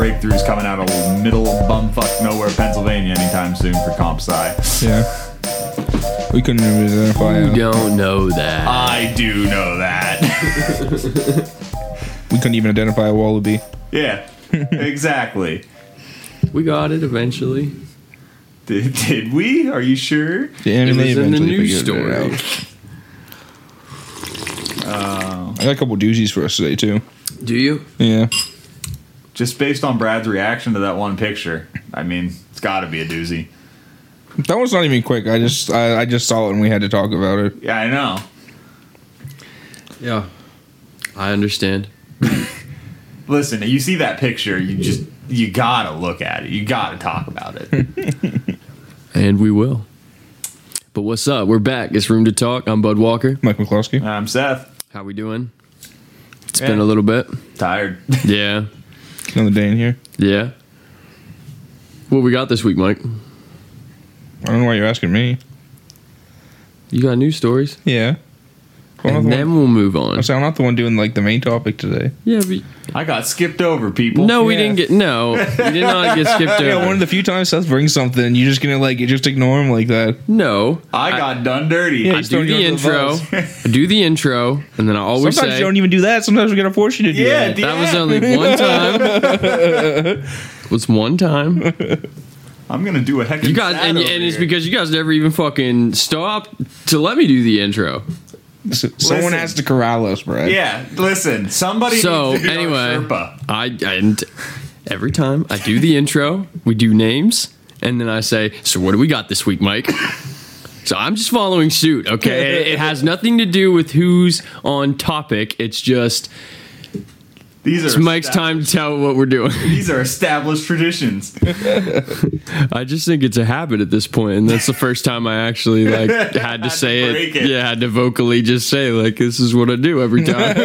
breakthroughs coming out of middle bumfuck nowhere, Pennsylvania anytime soon for comp sci. Yeah. We couldn't even identify. You Uh, don't know that. I do know that. we couldn't even identify a wallaby. yeah, exactly. we got it eventually. Did, did we? Are you sure? The anime was in the eventually news figured it story. out. I got a couple doozies for us today too. Do you? Yeah. Just based on Brad's reaction to that one picture, I mean, it's got to be a doozy. That was not even quick. I just I, I just saw it and we had to talk about it. Yeah, I know. Yeah. I understand. Listen, you see that picture, you just you gotta look at it. You gotta talk about it. And we will. But what's up? We're back. It's room to talk. I'm Bud Walker. Mike McCloskey. I'm Seth. How we doing? It's Yeah. been a little bit. Tired. Yeah. Another day in here. Yeah. What we got this week, Mike? I don't know why you're asking me. You got news stories? Yeah. Well, I'm, And the then one, we'll move on. I'm sorry, I'm not the one doing like the main topic today. Yeah, but I got skipped over, people. no, we Yeah. didn't get no. We did not get skipped Yeah, over. one of the few times Seth brings something, you're just gonna like you just ignore him like that. no, I got done dirty. Yeah, I he's do throwing the you the intro. I do the intro, and then I always Sometimes say you don't even do that. Sometimes we're gonna force you to do Yeah, that. dude. that was only one time. was one time. I'm gonna do a heck of You guys, and, and it's because you guys never even fucking stopped to let me do the intro. S- Someone has to corral us, Brad. Yeah, listen. Somebody So needs to anyway. I and every time I do the intro, we do names, and then I say, "So what do we got this week, Mike?" So I'm just following suit. Okay, it, it has nothing to do with who's on topic. It's just These are it's Mike's time to tell what we're doing. These are established traditions. I just think it's a habit at this point, and that's the first time I actually like had to Had say break it. it. Yeah, had to vocally just say like this is what I do every time.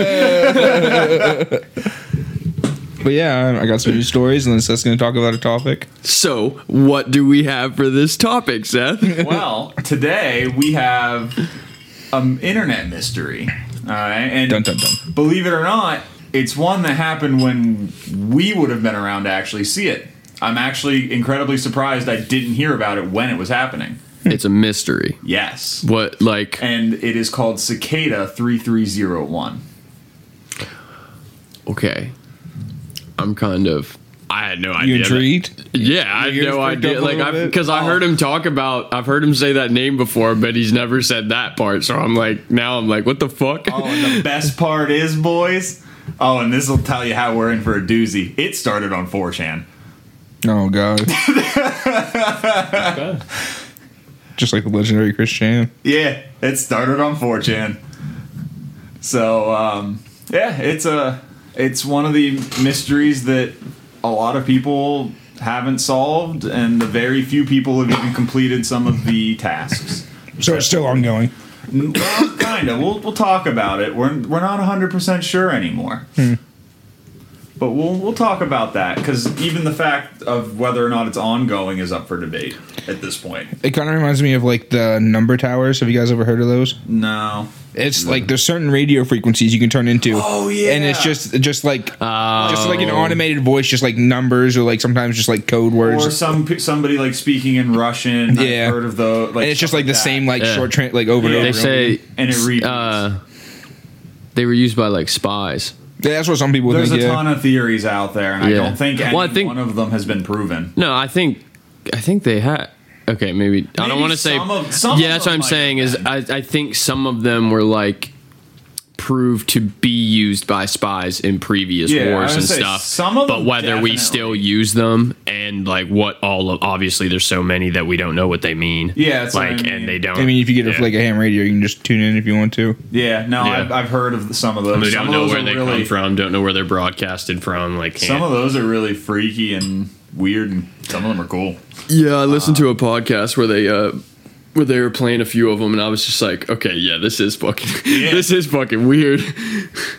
But yeah, I I got some news stories, and then Seth's gonna talk about a topic. so, what do we have for this topic, Seth? well, today we have an internet mystery. All right, and Dun dun dun. believe it or not, it's one that happened when we would have been around to actually see it. I'm actually incredibly surprised I didn't hear about it when it was happening. it's a mystery. Yes. What like And it is called Cicada 3301. okay. I'm kind of I had no idea. You that- intrigued? Yeah, I had no idea. Like, little bit? because I oh. heard him talk about, I've heard him say that name before, but he's never said that part. So I'm like, now I'm like, what the fuck? Oh, and the best part is, boys. Oh, and this will tell you how we're in for a doozy. It started on 4chan. Oh god. Just like the legendary Chris Chan. Yeah, it started on 4chan. So, um, yeah, it's a it's one of the mysteries that a lot of people haven't solved, and the very few people have even completed some of the tasks. So it's still ongoing. Well, kind of. We'll we'll talk about it. We're we're not 100 percent sure anymore. Hmm. But we'll we'll talk about that because even the fact of whether or not it's ongoing is up for debate at this point. It kind of reminds me of like the number towers. Have you guys ever heard of those? No. It's like there's certain radio frequencies you can turn into. Oh, yeah. And it's just just like Oh. just like an automated voice, just like numbers or like sometimes just like code words. Or some somebody like speaking in Russian. Yeah. I've heard of the like. and it's just stuff like the that. same like Yeah. short tra- like over Yeah. and over. they and over. say, and it reads. uh, they were used by like spies. Yeah, that's what some people There's think. a yeah. ton of theories out there, and I don't think any Well, I think- one of them has been proven. No, I think, I think they had. Okay, maybe, I don't want to say. some of- some yeah, of that's what them I'm might saying. Is. I, I think some of them were like proved to be used by spies in previous Yeah, I wars was and say, stuff. some of but them whether we definitely. still use them and like what all of obviously there's so many that we don't know what they mean. Yeah, that's what I like mean. and they don't. I mean, if you get it yeah. like a ham radio, you can just tune in if you want to. Yeah, no, Yeah. I've, I've heard of some of those. They some don't of know those where are they really, come from. Don't know where they're broadcasted from. Like, Some can't- of those are really freaky and weird, and some of them are cool. Yeah, I listened to a podcast where they uh where they were playing a few of them, and I was just like, okay, yeah, this is fucking, Yeah. this is fucking weird.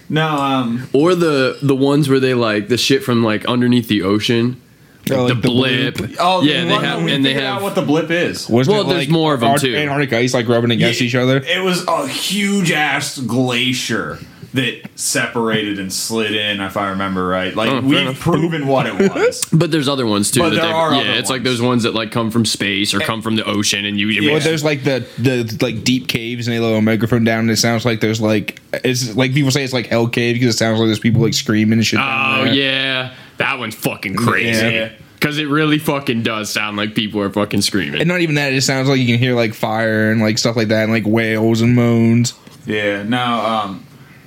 No, um, Or the the ones where they like the shit from like underneath the ocean, the like the blip. oh, yeah, they have and they have out what the blip is. Wasn't Well, it, there's more of 'em, Art- too. Antarctic ice like rubbing against Yeah, each other. It was a huge ass glacier that separated and slid in, if I remember right. Like Oh, we've enough. proven what it was. But there's other ones too. But that there are yeah, other it's like those ones that like come from space or come from the ocean, and you. Yeah. Well, there's like the the like deep caves and they lower a microphone down and it sounds like there's like it's like people say it's like hell cave because it sounds like there's people like screaming and shit. Oh yeah, that one's fucking crazy. Yeah. Because it really fucking does sound like people are fucking screaming. And not even that, it sounds like you can hear like fire and like stuff like that and like wails and moans. Yeah. Now, um,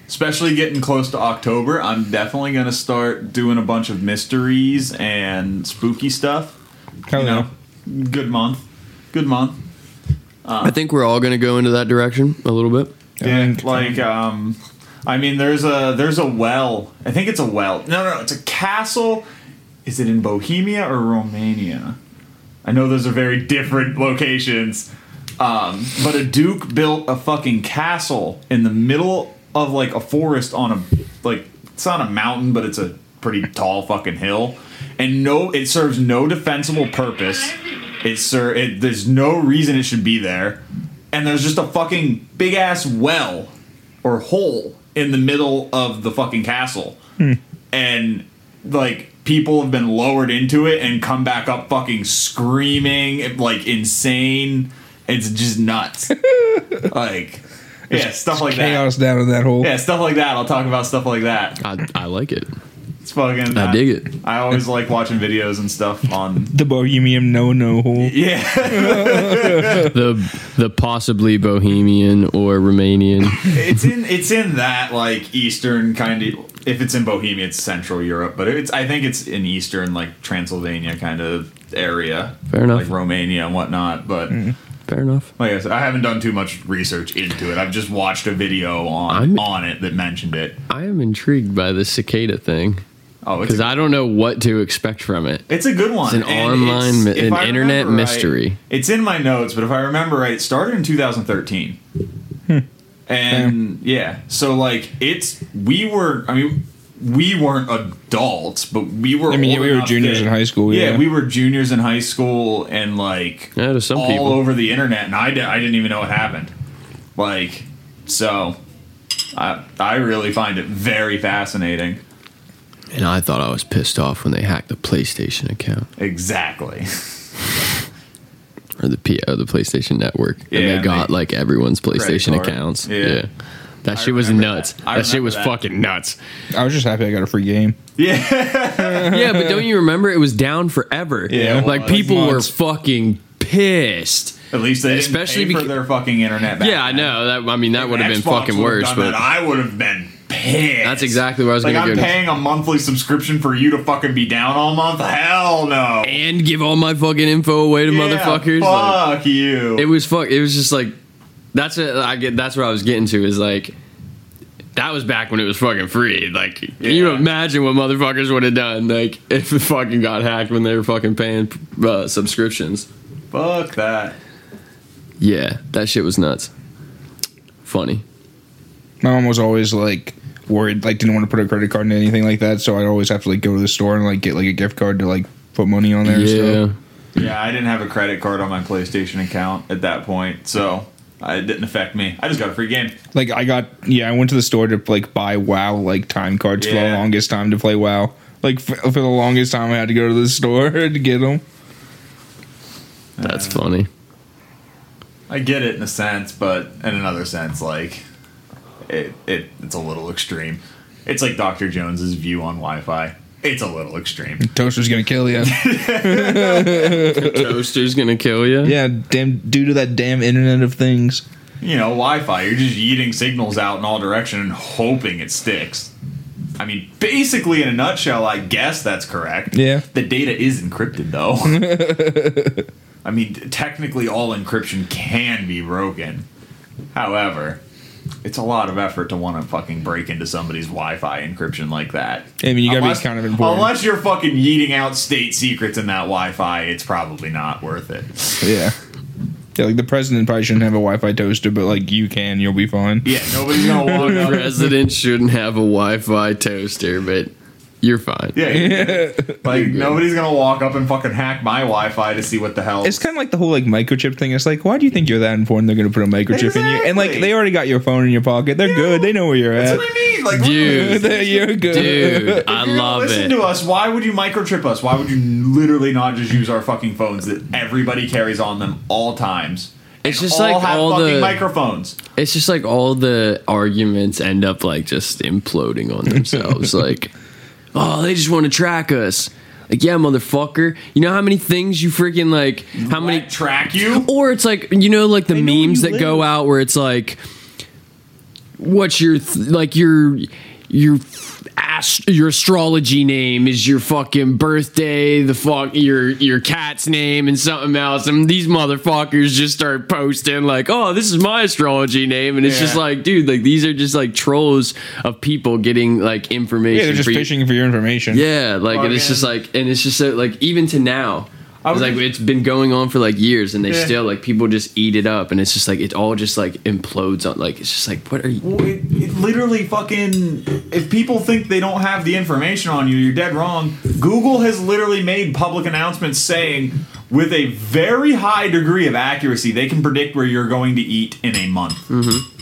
especially getting close to October, I'm definitely gonna start doing a bunch of mysteries and spooky stuff. Hell You yeah. know, good month. Good month. I think we're all gonna go into that direction a little bit. Yeah, like um, I mean, there's a there's a well. I think it's a well. No, no, no, it's a castle. Is it in Bohemia or Romania? I know those are very different locations. Um, but a duke built a fucking castle in the middle of like a forest on a like it's not a mountain, but it's a pretty tall fucking hill, and no, it serves no defensible purpose. It sir, it, there's no reason it should be there, and there's just a fucking big ass well or hole in the middle of the fucking castle, hmm. and like people have been lowered into it and come back up fucking screaming like insane. It's just nuts. like yeah, stuff like that. Chaos down in that hole. Yeah, stuff like that. I'll talk about stuff like that. I, I like it. It's fucking. I dig it. I always like watching videos and stuff on. The Bohemian no no hole. Yeah, The the possibly Bohemian or Romanian. it's in it's in that like eastern kind of. If it's in Bohemia, it's Central Europe, but it's I think it's in eastern like Transylvania kind of area. Fair enough. Like Romania and whatnot, but. Mm-hmm. Fair enough. Like I said, I haven't done too much research into it. I've just watched a video on I'm- on it that mentioned it. I am intrigued by the cicada thing Oh, because I don't know what to expect from it. it's a good one. It's an And online mi- if an internet right- mystery. it's in my notes, but if I remember right, it started in 2013. Hmm. And yeah, so like it's we were. I mean, we weren't adults, but we were. I mean, old we were juniors that- in high school, yeah. we were juniors in high school, and like Yeah, to some all people. over the internet, and I, di- I didn't even know what happened. Like, so I I really find it very fascinating. And I thought I was pissed off when they hacked the PlayStation account Exactly. or the P- or the PlayStation Network, Yeah, and they and got they- like everyone's PlayStation card. accounts. Yeah. That I shit was nuts. that. That, shit was that. fucking nuts. I was just happy I got a free game. Yeah. yeah, but don't you remember it was down forever? Yeah. like Well, people were fucking pissed. At least they Especially Especially pay for their fucking internet. Back Yeah, I know that. I mean, that If would have been fucking worse. But that, I would have been pissed. That's exactly where I was like gonna I'm go. to. paying a monthly subscription for you to fucking be down all month. Hell no. and give all my fucking info away to Yeah, motherfuckers. Like, Fuck you. it was fuck. It was just like that's it. I get. That's what I was getting to. Is like that was back when it was fucking free. Like can you imagine what motherfuckers would have done? Like if it fucking got hacked when they were fucking paying uh, subscriptions. Fuck that. Yeah, that shit was nuts. Funny. My mom was always like worried, like didn't want to put a credit card in anything like that, so I'd always have to like go to the store and like get like a gift card to like put money on there. and Yeah. stuff. Yeah, I didn't have a credit card on my PlayStation account at that point, so Uh, it didn't affect me. I just got a free game. Like I got yeah, I went to the store to like buy WoW like time cards for the Yeah. longest time to play WoW. Like for, for the longest time, I had to go to the store to get them. That's funny. I get it in a sense, but in another sense, like it, it it's a little extreme. It's like Dr. Jones's view on Wi-Fi. It's a little extreme. Toaster's gonna kill you. Toaster's gonna kill you. yeah, damn, due to that damn Internet of Things. You know, Wi-Fi. You're just yeeting signals out in all direction and hoping it sticks. I mean, basically, in a nutshell, I guess that's correct. Yeah. The data is encrypted, though. I mean, technically, all encryption can be broken. However, it's a lot of effort to want to fucking break into somebody's Wi-Fi encryption like that. I mean, you gotta Unless- be kind of important. Unless you're fucking yeeting out state secrets in that Wi-Fi, it's probably not worth it. yeah. Yeah, like the president probably shouldn't have a Wi-Fi toaster, but like you can, you'll be fine. Yeah, nobody's gonna walk up. President shouldn't have a Wi-Fi toaster, but you're fine. Yeah, yeah. like nobody's gonna walk up and fucking hack my Wi-Fi to see what the hell. It's kind of like the whole like microchip thing. It's like, why do you think you're that important? They're gonna put a microchip in you, and like they already got your phone in your pocket. They're good. They know where you're That's at. what I mean. Like, Dude. They're- you're good. Dude, I If you're love listen it. to us. Why would you microchip us? Why would you literally not just use our fucking phones that everybody carries on them all times? It's just all like have all fucking the- microphones. It's just like all the arguments end up like just imploding on themselves. like, oh, they just want to track us. Like, yeah, motherfucker. You know how many things you freaking like? How many? Track you? Or it's like you know, like the They know memes you that go out where it's like, what's your th- like your your ast- your astrology name is your fucking birthday, the fuck your your cat's name and something else, and these motherfuckers just start posting like, oh, this is my astrology name, and it's just like, dude, like these are just like trolls of people getting like information. Yeah, they're just for you- fishing for your information. yeah, like and it's just like, and it's just so, like even to now, I it's was like it's been going on for like years, and they Yeah. still like people just eat it up, and it's just like it all just like implodes on like it's just like what are you? Well, it, it literally fucking. If people think they don't have the information on you, you're dead wrong. Google has literally made public announcements saying, with a very high degree of accuracy, they can predict where you're going to eat in a month. Mm-hmm.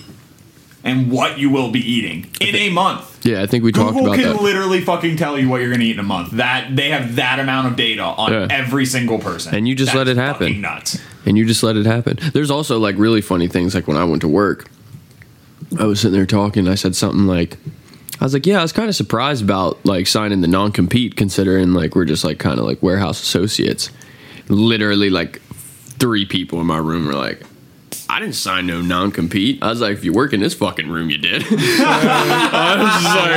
And what you will be eating in a month. Yeah, I think we talked about that. Google about can that. literally fucking tell you what you're going to eat in a month. That they have that amount of data on Yeah. every single person, And you just let it happen. fucking Nuts. and you just let it happen. There's also like really funny things like when I went to work, I was sitting there talking. I said something like, I was like, yeah, I was kind of surprised about like signing the non compete, considering like we're just like kind of like warehouse associates. Literally, like three people in my room were like. I didn't sign no non compete. I was like, if you work in this fucking room, you did. I was just like,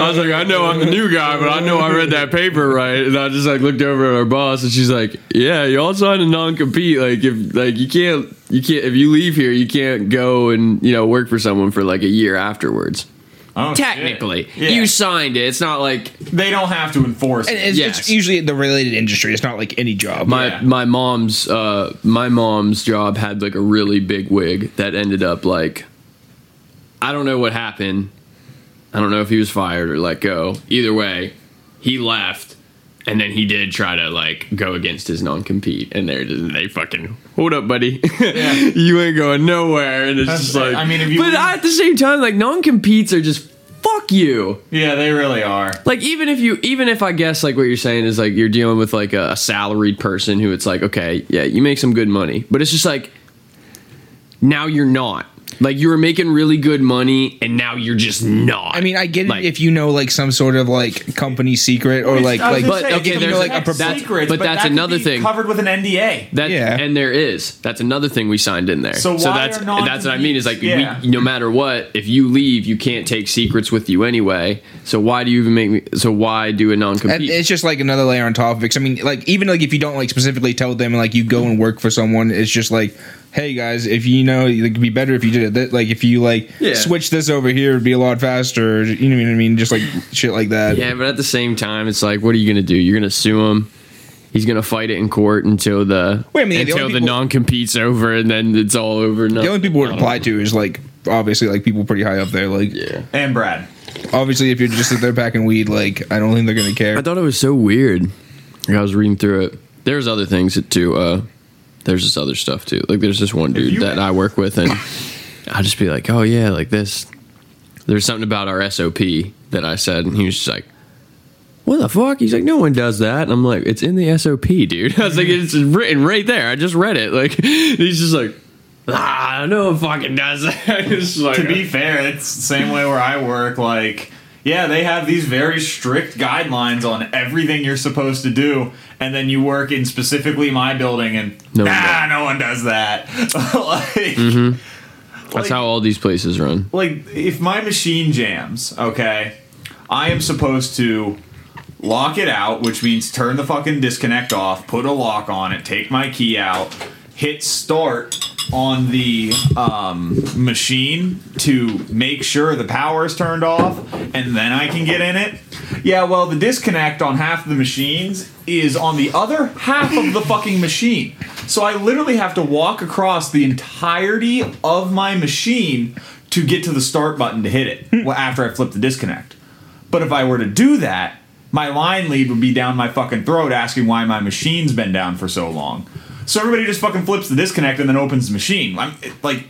I was like, I know I'm the new guy, but I know I read that paper right. And I just like looked over at our boss, and she's like, Yeah, you all signed a non compete. Like if like you can't you can't if you leave here, you can't go and you know work for someone for like a year afterwards. Oh. Technically, Yeah. you signed it. It's not like they don't have to enforce And it. it's, Yes. it's usually the related industry. It's not like any job. my Yeah. my mom's uh my mom's job had like a really big wig that ended up like I don't know what happened. I don't know if he was fired or let go. Either way, he left and then he did try to like go against his non-compete and they're just, they fucking hold up buddy. Yeah. you ain't going nowhere. And it's That's- just like I mean, if you but leave- at the same time like non-competes are just fuck you. Yeah, they really are. like even if you even if i guess like what you're saying is like you're dealing with like a, a salaried person who it's like okay yeah you make some good money. But it's just like now you're not like you were making really good money and now you're just not I mean, I get Like- it if you know like some sort of like company secret or like like but, say, okay, if you there's- know, like, a like propo- that's- secrets, but but, that's that another be thing. covered with an NDA. that Yeah. and there is that's another thing we signed in there So why that's are non- that's what i mean is like Yeah. we, no matter what if you leave you can't take secrets with you anyway so why do you even make me so why do a non-compete it's just like another layer on top of it. 'Cause, I mean, like even like if you don't like specifically tell them, like you go and work for someone, it's just like, hey guys, if you know, it would be better if you did it. That, like if you like Yeah. switch this over here, it'd be a lot faster. You know what I mean? Just like shit like that. Yeah, but at the same time, it's like, what are you gonna do? You're gonna sue him. He's gonna fight it in court until the Wait, I mean, until only the, non compete's over, and then it's all over. No, The only people it would apply to is like obviously like people pretty high up there. Like Yeah, And Brad. obviously if you're just sit there packing weed, like I don't think they're gonna care. I thought it was so weird. Like, I was reading through it. There's other things that too. Uh, there's this other stuff too. Like there's this one dude that I work with, and I'll just be like, oh yeah, like this. There's something about our SOP that I said, and he was just like. What the fuck? He's like, no one does that. And I'm like, it's in the SOP, dude. I was like, it's written right there. I just read it. Like, he's just like, ah, no one fucking does that. Like, to be fair, it's the same way where I work. Like, yeah, they have these very strict guidelines on everything you're supposed to do, and then you work in specifically my building, and No one nah, does. no one does that. like, mm-hmm. that's like- how all these places run. like if my machine jams, okay, I am supposed to lock it out, which means turn the fucking disconnect off, put a lock on it, take my key out, hit start on the um, machine to make sure the power is turned off, and then I can get in it. Yeah, well, the disconnect on half of the machines is on the other half of the fucking machine. So I literally have to walk across the entirety of my machine to get to the start button to hit it after I flip the disconnect. But if I were to do that, my line lead would be down my fucking throat asking why my machine's been down for so long. So everybody just fucking flips the disconnect and then opens the machine. I'm it- like,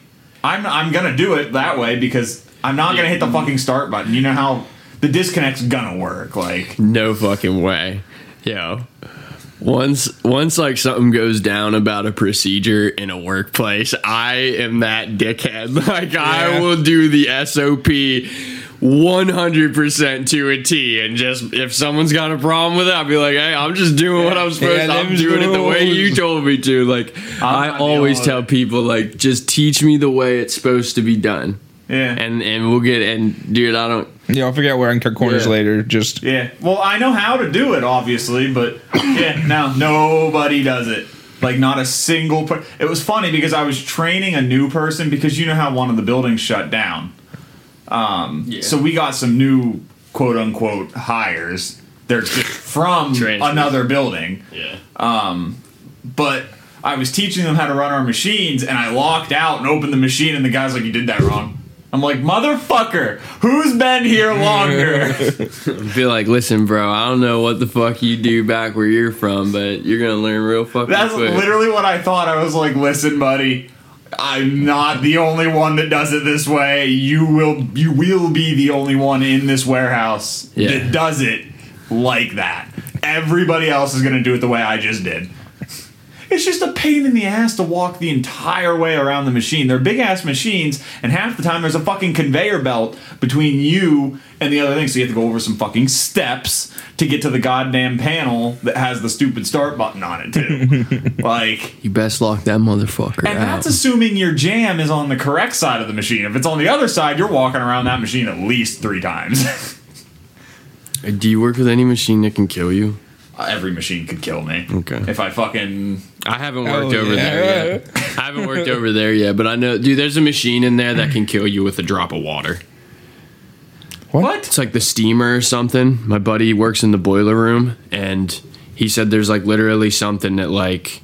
I'm I'm gonna do it that way because I'm not gonna hit the fucking start button. You know how the disconnect's gonna work. Like, No fucking way. Yo. Once once like something goes down about a procedure in a workplace, I am that dickhead. Like I will do the SOP 100% to a T and just if someone's got a problem with it, I'll be like, "Hey, I'm just doing what I'm supposed to. I'm them's doing it the way you told me to." Like I always tell people like just teach me the way it's supposed to be done. yeah, And and we'll get and dude, I don't Yeah, I'll figure out where I can cut corners Yeah. later. Just yeah. Well, I know how to do it, obviously, but yeah, now nobody does it. Like not a single. Per- it was funny because I was training a new person because you know how one of the buildings shut down. Um, Yeah. So we got some new quote unquote hires. They're just from another building. yeah. Um, but I was teaching them how to run our machines, and I locked out and opened the machine, and the guy's like, "You did that wrong." I'm like, "Motherfucker, who's been here longer?" Be like, listen, bro, I don't know what the fuck you do back where you're from, but you're gonna learn real fucking That's quick. literally what I thought. I was like, "Listen, buddy." I'm not the only one that does it this way. You will you will be the only one in this warehouse Yeah. that does it like that. Everybody else is going to do it the way I just did. It's just a pain in the ass to walk the entire way around the machine. They're big ass machines, and half the time there's a fucking conveyor belt between you and the other thing. So you have to go over some fucking steps to get to the goddamn panel that has the stupid start button on it too. like, You best lock that motherfucker and out. that's assuming your jam is on the correct side of the machine. If it's on the other side, you're walking around that machine at least three times. do you work with any machine that can kill you? Every machine could kill me. Okay. If I fucking I haven't Oh, worked over yeah. there yet. I haven't worked over there yet, but I know, dude. There's a machine in there that can kill you with a drop of water. What? what? It's like the steamer or something. My buddy works in the boiler room, and he said there's like literally something that like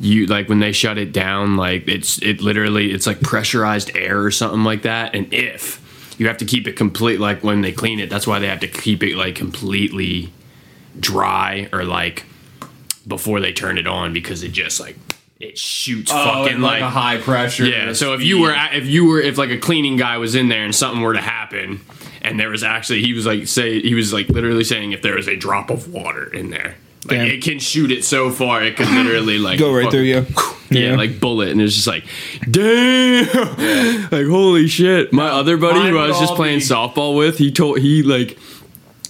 you like when they shut it down, like it's it literally it's like pressurized air or something like that. And if you have to keep it complete, like when they clean it, that's why they have to keep it like completely dry or like before they turn it on because it just like it shoots Oh, fucking like, like a high pressure. yeah. So if you were at, if you were if like a cleaning guy was in there and something were to happen, and there was actually he was like say he was like literally saying if there was a drop of water in there, like Damn. it can shoot it so far it could literally like go right fuck- through you. Yeah, like bullet, and it's just like, damn, like holy shit. My other buddy Mine who I was just playing be- softball with, he told he like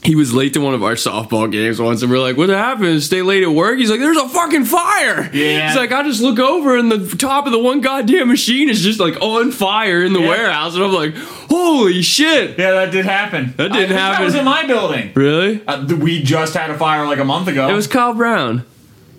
he was late to one of our softball games once, and we're like, "What happened? Stay late at work?" He's like, "There's a fucking fire." Yeah. He's like, "I just look over, and the top of the one goddamn machine is just like on fire in the Yeah. warehouse," and I'm like, "Holy shit!" Yeah, that did happen. That didn't I happen. That was in my building. Really? Uh, we just had a fire like a month ago. It was Kyle Brown.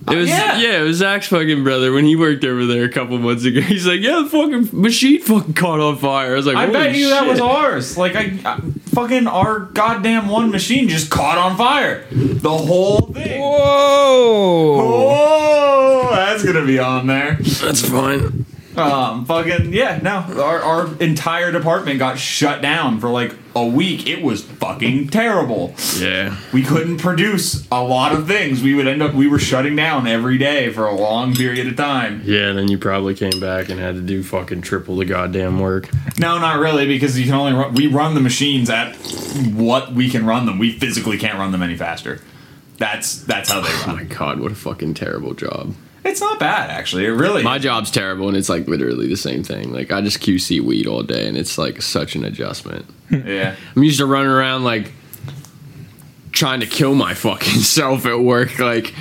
It was yeah. yeah. it was Zach's fucking brother when he worked over there a couple months ago. He's like, yeah, the fucking machine fucking caught on fire. I was like, I bet you that was ours. Like I, I, fucking our goddamn one machine just caught on fire. The whole thing. Whoa! Oh, that's gonna be on there. That's fine. Um, fucking yeah. No, our our entire department got shut down for like a week. It was fucking terrible. Yeah, We couldn't produce a lot of things. We would end up. We were shutting down every day for a long period of time. yeah. and Then you probably came back and had to do fucking triple the goddamn work. No, not really, because you can only run, we run the machines at what we can run them. We physically can't run them any faster. That's that's how they run. Oh my god, what a fucking terrible job. It's not bad actually. It really. My job's terrible, and it's like literally the same thing. Like I just QC weed all day, and it's like such an adjustment. Hmm. yeah. I'm used to running around like trying to kill my fucking self at work, like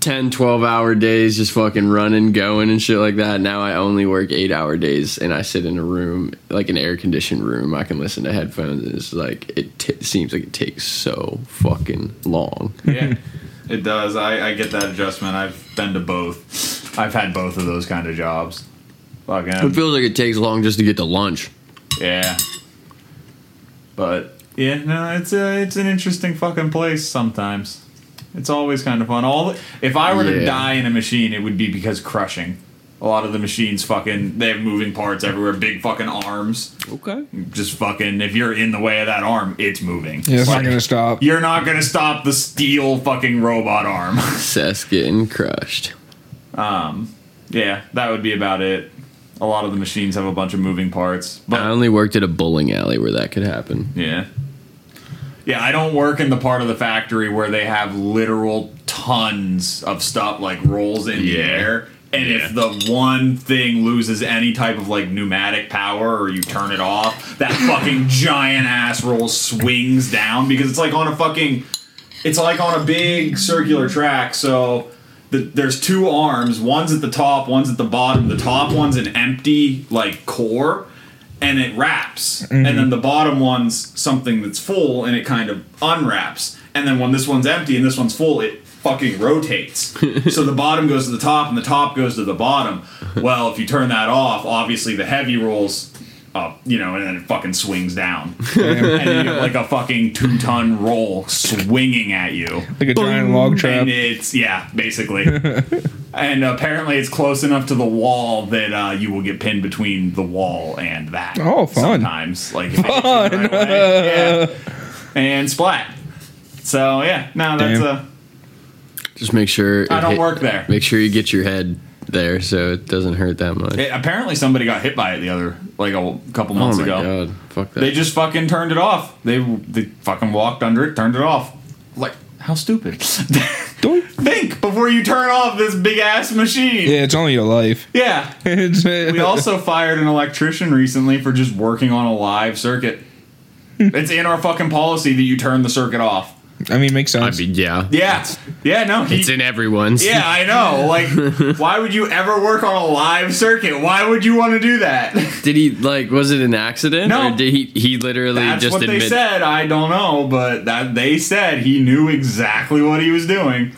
10, 12 hour days, just fucking running, going, and shit like that. Now I only work eight hour days and I sit in a room, like an air conditioned room. I can listen to headphones, and it's like, it t- seems like it takes so fucking long. Yeah. It does. I, I get that adjustment. I've been to both. I've had both of those kind of jobs. Fucking. It feels like it takes long just to get to lunch. yeah. But yeah, no, it's a it's an interesting fucking place sometimes. It's always kind of fun. All the, if I were to die in a machine, it would be because crushing. A lot of the machines fucking they have moving parts everywhere, big fucking arms. Okay. Just fucking if you're in the way of that arm, it's moving. Yeah, it's Like, not gonna stop. You're not gonna stop the steel fucking robot arm. Seth's getting crushed. Um yeah, that would be about it. A lot of the machines have a bunch of moving parts, but I only worked at a bowling alley where that could happen. Yeah. Yeah, I don't work in the part of the factory where they have literal tons of stuff like rolls in the air. And Yeah. if the one thing loses any type of like pneumatic power or you turn it off, that fucking giant ass roll swings down because it's like on a fucking it's like on a big circular track. So the, there's two arms. One's at the top. One's at the bottom. The top one's an empty like core, and it wraps. And mm-hmm. then the bottom one's something that's full, and it kind of unwraps. And then when this one's empty and this one's full, it fucking rotates. so the bottom goes to the top, and the top goes to the bottom. Well, if you turn that off, obviously the heavy rolls up, you know, and then it fucking swings down. and you get like a fucking two ton roll swinging at you. Like a giant log trap. And it's yeah, basically. and apparently, it's close enough to the wall that uh, you will get pinned between the wall and that. Oh, fun. Sometimes, like fun. it hits you right yeah. and splat. So yeah, no, that's Damn. uh, Just make sure. I it don't hit- work there. Make sure you get your head there so it doesn't hurt that much. It, apparently, somebody got hit by it the other like a couple oh months my ago. god! Fuck that. They just fucking turned it off. They they fucking walked under it, turned it off. Like how stupid. Don't- Think before you turn off this big ass machine. Yeah, it's only your life. Yeah. We also fired an electrician recently for just working on a live circuit. It's in our fucking policy that you turn the circuit off. I mean, makes I sense. mean, yeah. Yeah. Yeah, no, he, It's in everyone's. Yeah, I know. Like, why would you ever work on a live circuit? Why would you want to do that? Did he like? Was it an accident? No. Or did he? He literally That's just what they said. I don't know, but that they said he knew exactly what he was doing.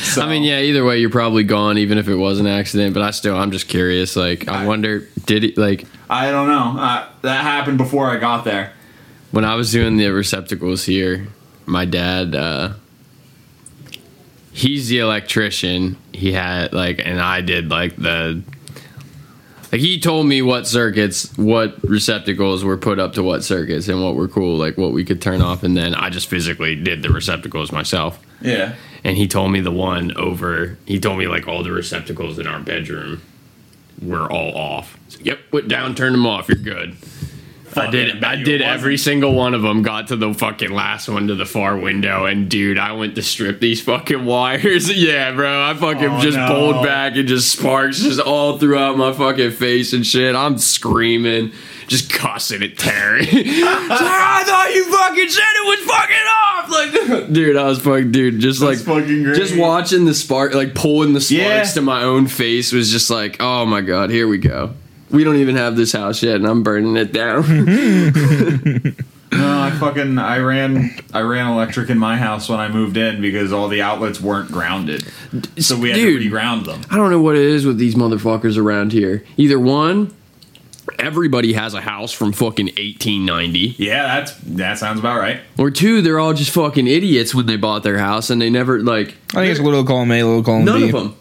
So, I mean, yeah. Either way, you're probably gone, even if it was an accident. But I still, I'm just curious. Like, I, I- wonder, did he like I don't know. Uh, that happened before I got there. when I was doing the receptacles here? My dad, uh he's the electrician. He had like, and I did like the. Like he told me what circuits, what receptacles were put up to what circuits, and what were cool, like what we could turn off, and then I just physically did the receptacles myself. Yeah. and he told me the one over he told me like all the receptacles in our bedroom were all off So, yep put down turn them off you're good I did. I did every single one of them. Got to the fucking last one to the far window, and dude, I went to strip these fucking wires. Yeah, bro, I fucking Oh, just no. pulled back and just sparks just all throughout my fucking face and shit. I'm screaming, just cussing at Terry. I thought you fucking said it was fucking off. Like, dude, I was fucking, dude, just That's like just watching the spark, like pulling the sparks Yeah. to my own face was just like, oh my god, here we go. We don't even have this house yet, and I'm burning it down. No, I fucking I ran I ran electric in my house when I moved in because all the outlets weren't grounded, so we had Dude. to reground them. I don't know what it is with these motherfuckers around here. Either one, everybody has a house from fucking 1890, Yeah, that's that sounds about right. or two, they're all just fucking idiots when they bought their house and they never like I think it's a little column A, little column none B. of them.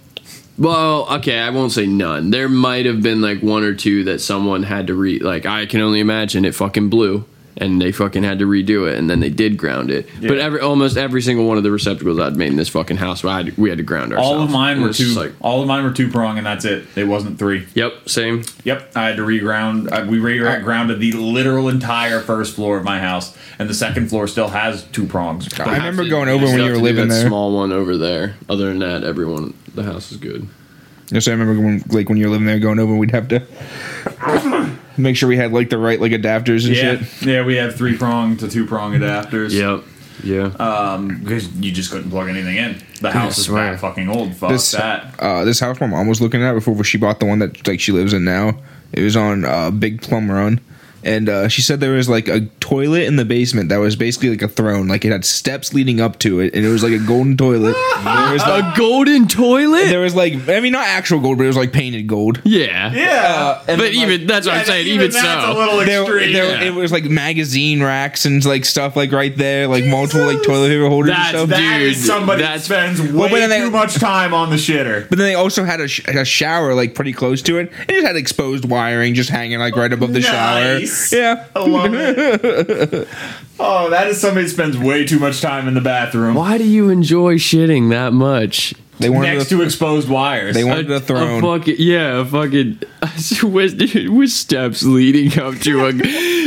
Well, okay, I won't say none. There might have been like one or two that someone had to read. like. I can only imagine it fucking blew. And they fucking had to redo it, and then they did ground it. But every almost every single one of the receptacles I'd made in this fucking house, I had, we had to ground ourselves. All of mine were two. just like, all of mine were two prong, and that's it. It wasn't three. yep, same. Yep, I had to reground. Uh, we re-grounded the literal entire first floor of my house, and the second floor still has two prongs. I remember to- going over when you were to do living that there. Small one over there. Other than that, everyone the house is good. Yes, I remember when, like when you were living there, going over, we'd have to make sure we had like the right like adapters and Yeah, shit. yeah, we have three prong to two prong adapters. Yep. Yeah. um, because you just couldn't plug anything in. The house is that fucking old. Fuck This that. uh, this house my mom was looking at before she bought the one that like she lives in now. It was on uh, Big Plum Run, and uh, she said there was like a toilet in the basement that was basically like a throne, like it had steps leading up to it, and it was like a golden toilet. there was like, A golden toilet? there was like, I mean, not actual gold, but it was like painted gold. yeah. Yeah. and But then, like, even that's what I'm saying. Even, that's so, a little There, extreme. there- Yeah. it was like magazine racks and like stuff like right there, like multiple like toilet paper holders That's and stuff. That is Dude, somebody that that's- spends way Well, but then they- too much time on the shitter. But then they also had a, sh- a shower like pretty close to it. It just had exposed wiring just hanging like right above the Nice. shower. Yeah. I love it. oh, that is somebody that spends way too much time in the bathroom why do you enjoy shitting that much? They wanted next to, to exposed wires. they wanted a throne. fucking yeah, a fucking with, with steps leading up to a.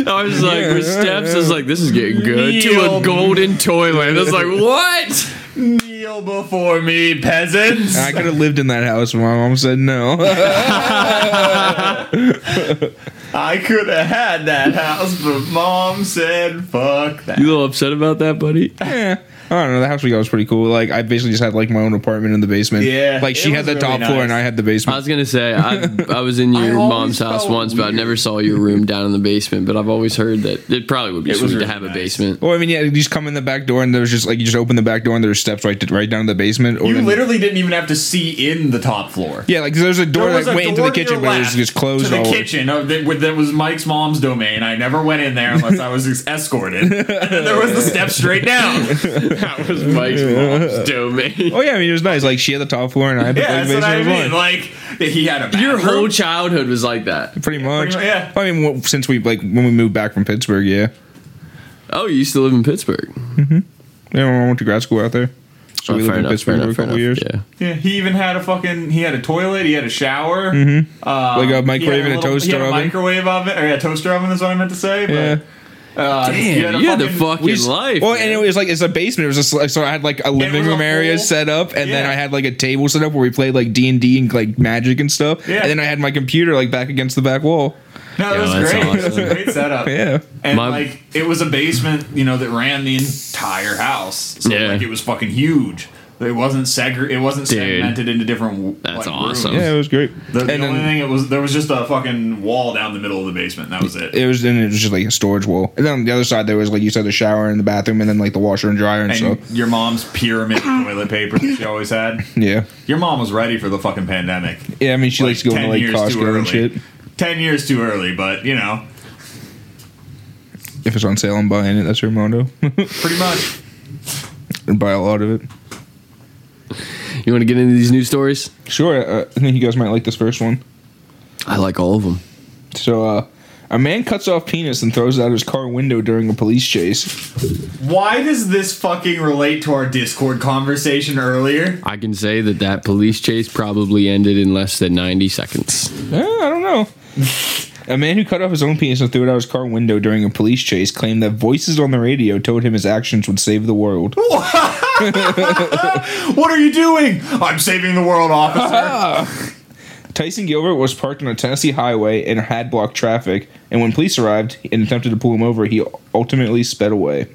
I was like, with steps, I was like, this is getting good. To a golden toilet. I was like, what? Kneel before me, peasants. I could have lived in that house, but my mom said no. I could have had that house, but mom said, "Fuck that." You a little upset about that, buddy? Eh. Yeah. I don't know. The house we got was pretty cool. Like I basically just had like my own apartment in the basement. Yeah, Like she had the really top floor and I had the basement. I was gonna say I, I was in your mom's house felt once, but I never saw your room down in the basement. But I've always heard that it probably would be It was sweet to really have a basement. well, I mean, yeah, you just come in the back door and there's just like you just open the back door and there's steps right to, right down to the basement. Or You then- literally didn't even have to see in the top floor. yeah, like there's a door There was that a went into the kitchen, but it was just closed to the all. kitchen. uh, that, that was Mike's mom's domain. I never went in there unless I was escorted. and then there was the steps straight down. That was Mike's mom's domain. Oh yeah, I mean it was nice. Like she had the top floor and I had the Yeah, like, that's what I basement as mean. Like he had a bathroom. Your whole childhood was like that. Pretty much. much, yeah. I mean, well, since we like when we moved back from Pittsburgh, yeah. Oh, you used to live in Pittsburgh. Yeah, I went to grad school out there. So Oh, we fair lived in Pittsburgh fair for a couple years. Yeah. Yeah, he even had a fucking. He had a toilet. He had a shower. Mm-hmm. Um, Like a he microwave had and a toaster he had a oven? microwave oven, or yeah, toaster oven is what I meant to say. But, Yeah. Uh, he Damn, a you had the fucking We just- life. Well, man. and it was like it's a basement. It was just like so I had like a living was a room area whole- set up, and then I had like a table set up where we played like D and D and like Magic and stuff. Yeah. And then I had my computer like back against the back wall. No, it Yeah, was that's great. It was a great setup. Yeah. And My- like it was a basement, you know, that ran the entire house. So Yeah. like it was fucking huge. It wasn't segre- It wasn't Dude. segmented into different. That's like, awesome. rooms. Yeah, it was great. The, the and only thing it was there was just a fucking wall down the middle of the basement. And that was it. it was then it was just like a storage wall. And then on the other side there was like you said the shower and the bathroom, and then like the washer and dryer and, and stuff. your mom's pyramid toilet paper that she always had. Yeah. Your mom was ready for the fucking pandemic. Yeah, I mean she Like, likes going to 10 like years too Costco and shit. Ten years too early, but you know, If it's on sale, I'm buying it. That's her motto. pretty much. and buy a lot of it. you want to get into these news stories? Sure. Uh, I think you guys might like this first one. I like all of them. So, uh, a man cuts off penis and throws it out his car window during a police chase. Why does this fucking relate to our Discord conversation earlier? I can say that that police chase probably ended in less than 90 seconds. Eh, I don't know. a man who cut off his own penis and threw it out his car window during a police chase claimed that voices on the radio told him his actions would save the world. What are you doing? I'm saving the world, officer. Tyson Gilbert was parked on a Tennessee highway and had blocked traffic, and when police arrived and attempted to pull him over, he ultimately sped away.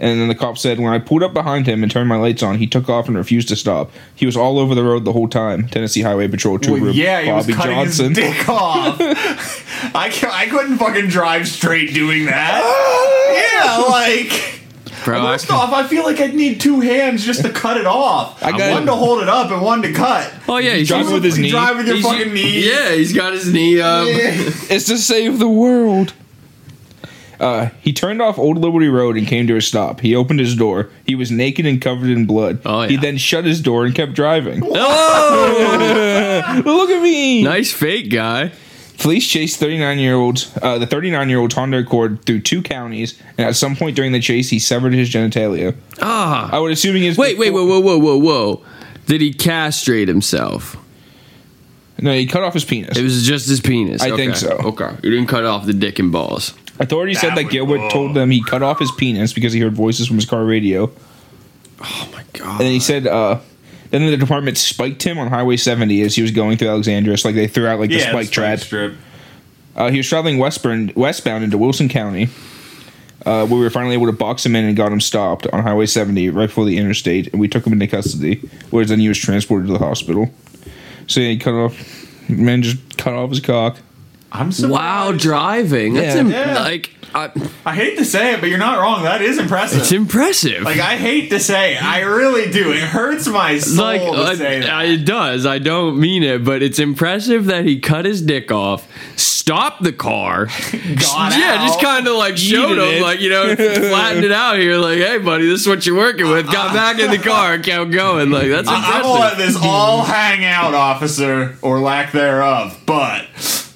And then the cop said, When I pulled up behind him and turned my lights on, he took off and refused to stop. He was all over the road the whole time. Tennessee Highway Patrol Trooper Well, yeah, he Bobby was cutting Johnson. his dick off. I, ca- I couldn't fucking drive straight doing that. yeah, like. Bro, I off, I feel like I'd need two hands just to cut it off. I got- one to hold it up and one to cut. oh, yeah, he's Driving with his knee. Drive with your he's- fucking knee. Yeah, he's got his knee um, up. It's to save the world. Uh, he turned off Old Liberty Road and came to a stop. He opened his door. He was naked and covered in blood. Oh, He then shut his door and kept driving. Oh, Look at me! nice fake guy. Police chased 39 year olds, uh, the 39 year old Honda Accord through two counties, and at some point during the chase, he severed his genitalia. Ah. I would assume he is. Wait, wait, whoa, whoa, whoa, whoa, whoa. Did he castrate himself? No, he cut off his penis. It was just his penis. I think so. Okay. He didn't cut off the dick and balls. Authorities said That that would- Gilbert told them he cut off his penis because he heard voices from his car radio. Oh, my God. And he said, uh, then the department spiked him on Highway 70 as he was going through Alexandria. So, like they threw out like the Yeah, spike trap. strip. Uh, he was traveling westbound, westbound into Wilson County. Uh, we were finally able to box him in and got him stopped on Highway 70 right before the interstate, and we took him into custody, where then he was transported to the hospital. So yeah, he cut off, man, just cut off his cock. I'm surprised. While driving, that's Yeah. im- Yeah. like I, I hate to say it, but you're not wrong. That is impressive. it's impressive. like I hate to say it, I really do. It hurts my soul like to uh, say that. it does. I don't mean it, but it's impressive that he cut his dick off, stopped the car, Got yeah, out. just kind of like showed Yeeted him, it. like you know, flattened it out here, like, hey, buddy, this is what you're working with. Got back in the car kept going. Like that's I- I'm gonna let this all hang out, officer, or lack thereof. But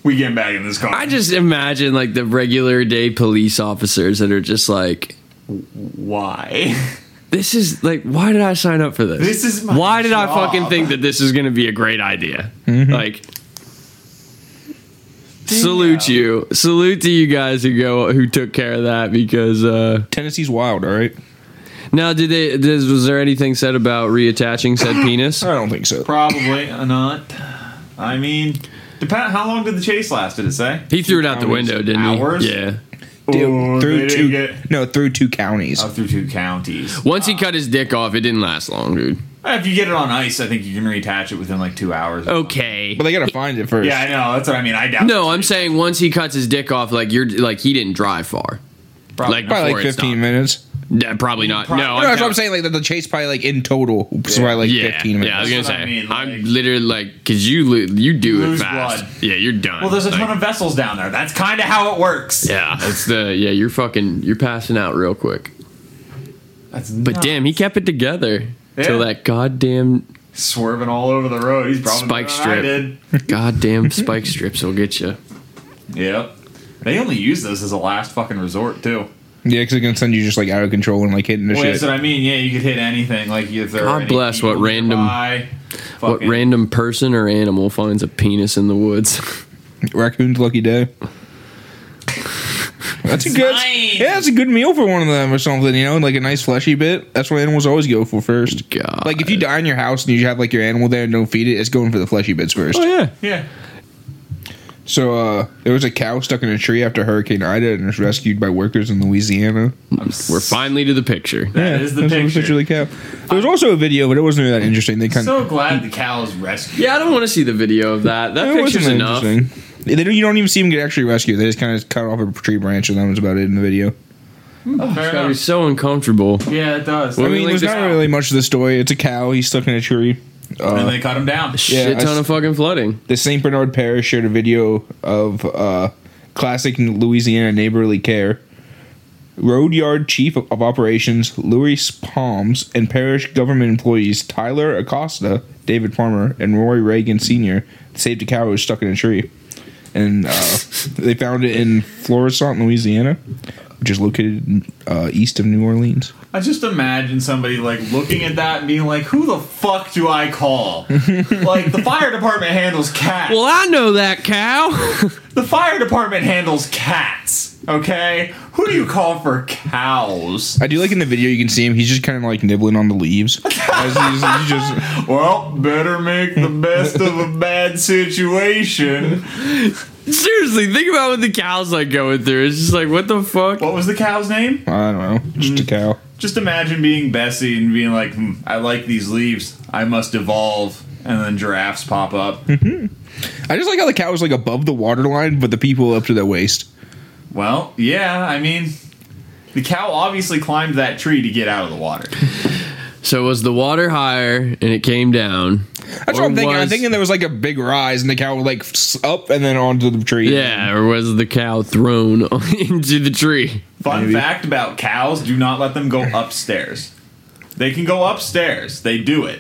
we get back in this car. I just imagine like the regular day police officers that are just like, why? this is like, why did I sign up for this? This is my why did I fucking think that this is going to be a great idea? Mm-hmm. Like, salute you, salute to you guys who go who took care of that because. uh Tennessee's wild, all right? Now, did they? Did, was there anything said about reattaching said penis? I don't think so. Probably not. I mean, depend. How long did the chase last? Did it say? He threw it out the window, didn't Hours? he? Yeah. Dude, Oh, through two, get- no, through two counties. Oh, through two counties. Once he cut his dick off, it didn't last long, dude. If you get it on ice, I think you can reattach it within like two hours. Okay. But they gotta find it first. Yeah, I know. That's what I mean. I doubt. No, I'm saying once he cuts his dick off, like you're like he didn't drive far. Probably like. Probably like 15 minutes. Yeah, probably not. Probably- no, No, No, I'm that's what I'm saying. Like the, the chase probably like in total was probably like yeah, 15 minutes. yeah. I was gonna say, I mean, I'm like- literally like, because you lo- you do Lose it fast. blood. Yeah, you're done. Well, there's a Like, ton of vessels down there. That's kind of how it works. Yeah, it's the yeah. You're fucking you're passing out real quick. That's But nuts. damn, he kept it together till that goddamn swerving all over the road. He's probably Spike doing I strip. did. goddamn spike strips will get you. Yep. They only use those as a last fucking resort too. Yeah, because it can send you just like out of control and like hitting the shit. Well, shit. that's what I mean. Yeah, you could hit anything. Like if there are God bless what random- nearby, What fucking- random person or animal finds a penis in the woods? Raccoon's lucky day. That's a good. Nice. Yeah, that's a good meal for one of them or something. You know, like a nice fleshy bit. That's what animals always go for first. God. Like if you die in your house and you have like your animal there and don't feed it, it's going for the fleshy bits first. Oh yeah. Yeah. So uh there was a cow stuck in a tree after Hurricane Ida and was rescued by workers in Louisiana. I'm We're finally to the picture. That is the that's a picture. of the cow. There was also a video, but it wasn't really that interesting. They kind of so glad the cow is rescued. Yeah, I don't want to see the video of that. That it picture's wasn't enough. They don't, you don't even see him get actually rescued. They just kind of cut off a tree branch, and that was about it in the video. Fair It's gotta be so uncomfortable. Yeah, it does. I mean, like there's this- not really much of the story. It's a cow. He's stuck in a tree. And they cut him down. Shit ton s- of fucking flooding. The St. Bernard Parish shared a video of uh, classic Louisiana neighborly care. Road Yard Chief of Operations Louis Palms and parish government employees Tyler Acosta, David Farmer, and Roy Reagan Sr. saved a cow who was stuck in a tree. And uh, they found it in Florissant, Louisiana, which is located uh, east of New Orleans. I just imagine somebody like looking at that and being like, "Who the fuck do I call?" like the fire department handles cats. Well, I know that cow. the fire department handles cats. Okay, who do you call for cows? I do like in the video you can see him. He's just kind of like nibbling on the leaves. As he's, he's just Well, better make the best of a bad situation. Seriously, think about what the cow's like going through. It's just like, what the fuck? What was the cow's name? I don't know, just a mm. cow. Just imagine being Bessie and being like, hmm, "I like these leaves. I must evolve." And then giraffes pop up. I just like how the cow is like above the waterline, but the people up to their waist. well, yeah, I mean, the cow obviously climbed that tree to get out of the water. So was the water higher and it came down? That's what I'm thinking. I'm thinking there was like a big rise, and the cow was like up and then onto the tree. Yeah, or was the cow thrown into the tree? Fun Maybe. fact about cows: do not let them go upstairs. They can go upstairs. They do it.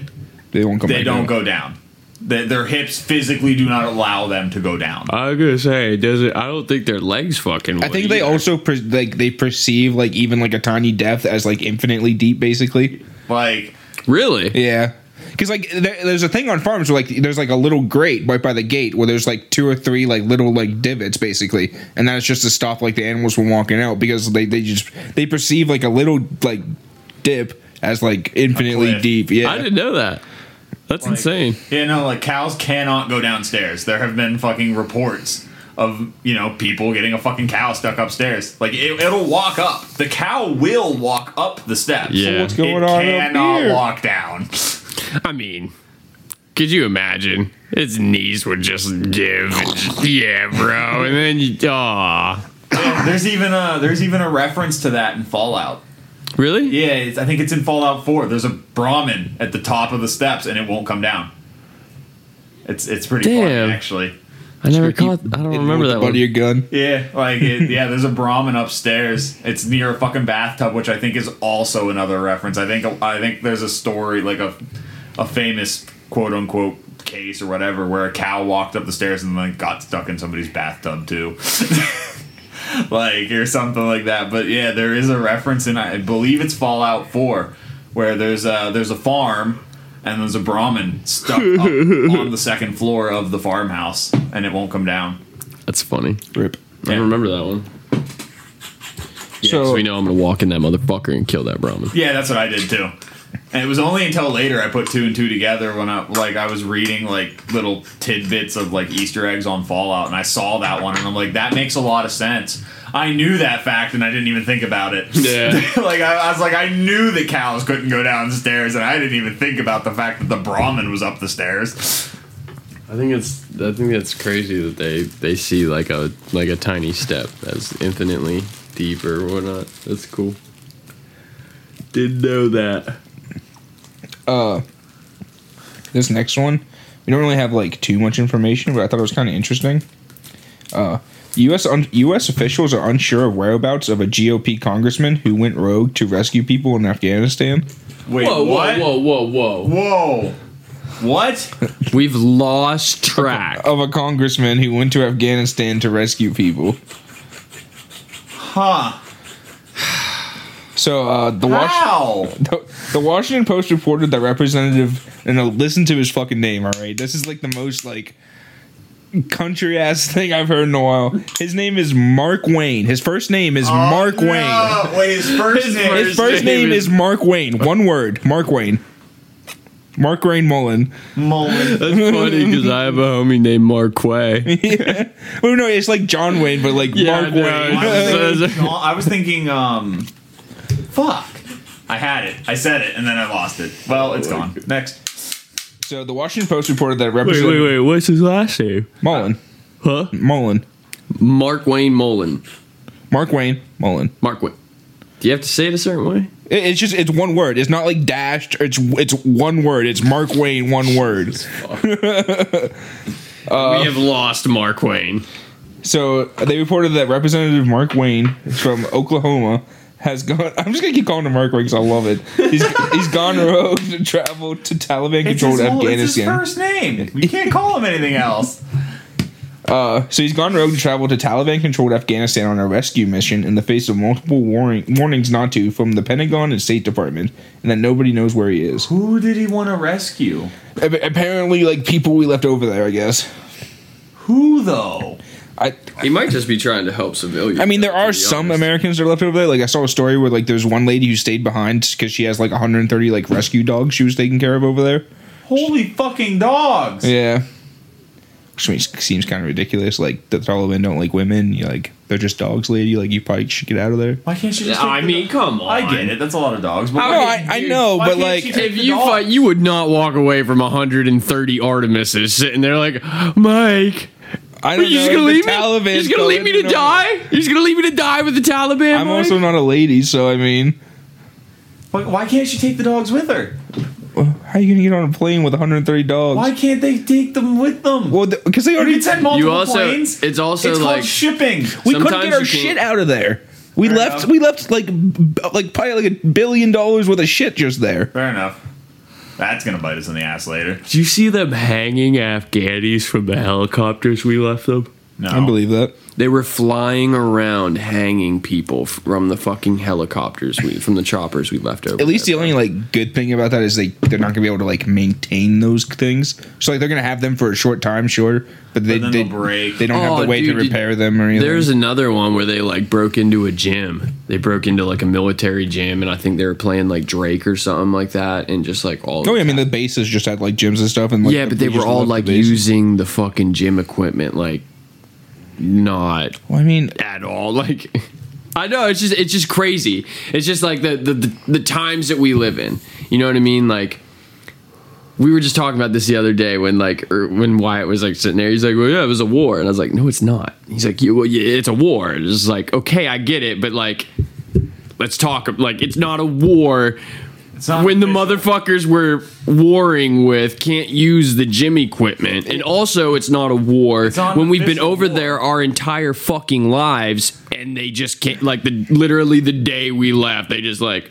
they won't come. They back don't down. go down. Their, their hips physically do not allow them to go down. I was gonna say, does it? I don't think their legs fucking. I would think they either. also per- like they perceive like even like a tiny depth as like infinitely deep, basically. Like, really. Yeah. Because like there, there's a thing on farms where like there's like a little grate right by the gate where there's like two or three like little like divots basically, and that's just to stop like the animals from walking out because they they just they perceive like a little like dip as like infinitely deep. Yeah, I didn't know that. That's like- insane. You know, like cows cannot go downstairs. There have been fucking reports of you know people getting a fucking cow stuck upstairs. Like it, it'll walk up. The cow will walk up the steps. Yeah. what's going it on up cannot here? walk down. I mean, Could you imagine? His knees would just give. yeah, bro. And then you. Aw. Yeah, there's even a there's even a reference to that in Fallout. Really? Yeah, it's, I think it's in Fallout 4. There's a Brahmin at the top of the steps, and it won't come down. It's it's pretty Damn. funny actually. I never Keep caught. I don't remember that the butt one. of your gun. Yeah, like it, yeah, there's a Brahmin upstairs. It's near a fucking bathtub, which I think is also another reference. I think I think there's a story like a a famous quote unquote case or whatever where a cow walked up the stairs and like got stuck in somebody's bathtub too. like or something like that. But yeah, there is a reference and I believe it's Fallout 4 where there's a there's a farm and there's a Brahmin stuck up on the second floor of the farmhouse and it won't come down. That's funny. Rip. I don't remember that one. Yeah, So- so we know I'm gonna walk in that motherfucker and kill that Brahmin. Yeah, that's what I did too. And it was only until later I put two and two together when I like I was reading like little tidbits of like Easter eggs on Fallout, and I saw that one, and I'm like, that makes a lot of sense. I knew that fact, and I didn't even think about it. Yeah. like I, I was like, I knew that cows couldn't go downstairs, and I didn't even think about the fact that the Brahmin was up the stairs. I think it's. I think that's crazy that they they see like a like a tiny step as infinitely deep or whatnot. That's cool. Didn't know that. Uh, this next one, we don't really have like too much information, but I thought it was kind of interesting. Uh, U.S. Un- U.S. officials are unsure of whereabouts of a GOP congressman who went rogue to rescue people in Afghanistan. Wait, what? whoa, whoa, whoa! Whoa. whoa! What? We've lost track. Of a congressman who went to Afghanistan to rescue people. Huh? So uh, the Wash- How? the, the Washington Post reported that Representative and listen to his fucking name. All right, this is like the most like country ass thing I've heard in a while. His name is Mark Wayne. His first name is Mark Wayne. Wait, his first His name. His first name is Mark Wayne. One word. Mark Wayne. Mark Wayne Mullin. Mullin. That's funny because I have a homie named Mark Way. yeah. Well, no, it's like John Wayne, but like Yeah, Mark no, Wayne. I was thinking, I was thinking, um, fuck. I had it. I said it, and then I lost it. Well, it's gone. Next. So the Washington Post reported that Wait, wait, Representative wait. What's his last name? Mullin. Huh? Mullin. Mark Wayne Mullin. Mark Wayne Mullin. Mark Wayne. Do you have to say it a certain way? It- It's just it's one word. It's not like dashed. It's it's one word. It's Mark Wayne. One word. we uh, have lost Mark Wayne. So they reported that Representative Mark Wayne from Oklahoma has gone. I'm just gonna keep calling him Mark Wayne because I love it. He's he's gone rogue to travel to Taliban controlled whole- it's his Afghanistan. first name. You can't call him anything else. Uh, so he's gone rogue to travel to Taliban controlled Afghanistan on a rescue mission in the face of multiple warning, warnings not to from the Pentagon and State Department, and that nobody knows where he is. Who did he want to rescue? A- Apparently, like people we left over there, I guess. Who though? I He might just be trying to help civilians. I mean, there are some honest. Americans that are left over there. Like I saw a story where like there's one lady who stayed behind because she has like 130 like rescue dogs she was taking care of over there. Holy fucking dogs! Yeah, which means, seems kind of ridiculous. Like the Taliban don't like women. You like they're just dogs, lady. Like you probably should get out of there. Why can't you just? I the- mean, come on. I get it. That's a lot of dogs. But How No, why- did I, I know, but like If you dog? fight, you would not walk away from 130 Artemises sitting there like, Mike, I are don't you know. just gonna the leave me? Taliban You're just gonna leave me to no. die? You're just gonna leave me to die with the Taliban? I'm Mike? also not a lady, so I mean, Why, why can't she take the dogs with her? how are you gonna get on a plane with 130 dogs? Why can't they take them with them? Well, because they already can send multiple You also, planes. it's also it's like called shipping. we couldn't sometimes get our you can't- shit out of there. We Fair left. enough. We left like b- like probably like a billion dollars worth of shit just there. Fair enough. That's gonna bite us in the ass later. Do you see them hanging Afghanis from the helicopters we left them? No, I believe that. They were flying around hanging people from the fucking helicopters we from the choppers we left over. At least the only like good thing about that is they they're not gonna be able to like maintain those things. So like they're gonna have them for a short time, sure, but they then they, they'll break. they don't Oh, have the way dude, to did- repair them or anything. There's another one where they like broke into a gym. They broke into like a military gym, and I think they were playing like Drake or something like that, and just like all. oh yeah, I mean the bases just had like gyms and stuff, and like, yeah, but they were all left the like using the fucking gym equipment, like not Well, I mean, at all. Like, I know it's just it's just crazy. It's just like the the the, the times that we live in. You know what I mean? Like, we were just talking about this the other day when like or when Wyatt was like sitting there. He's like, "Well, yeah, it was a war," and I was like, "No, it's not." He's like, yeah, "Well, yeah, it's a war." It's like, okay, I get it, but like, let's talk. Like, it's not a war. When the motherfuckers we're warring with can't use the gym equipment, and also it's not a war when we've been over war. there our entire fucking lives, and they just can't. Like the literally the day we left, they just like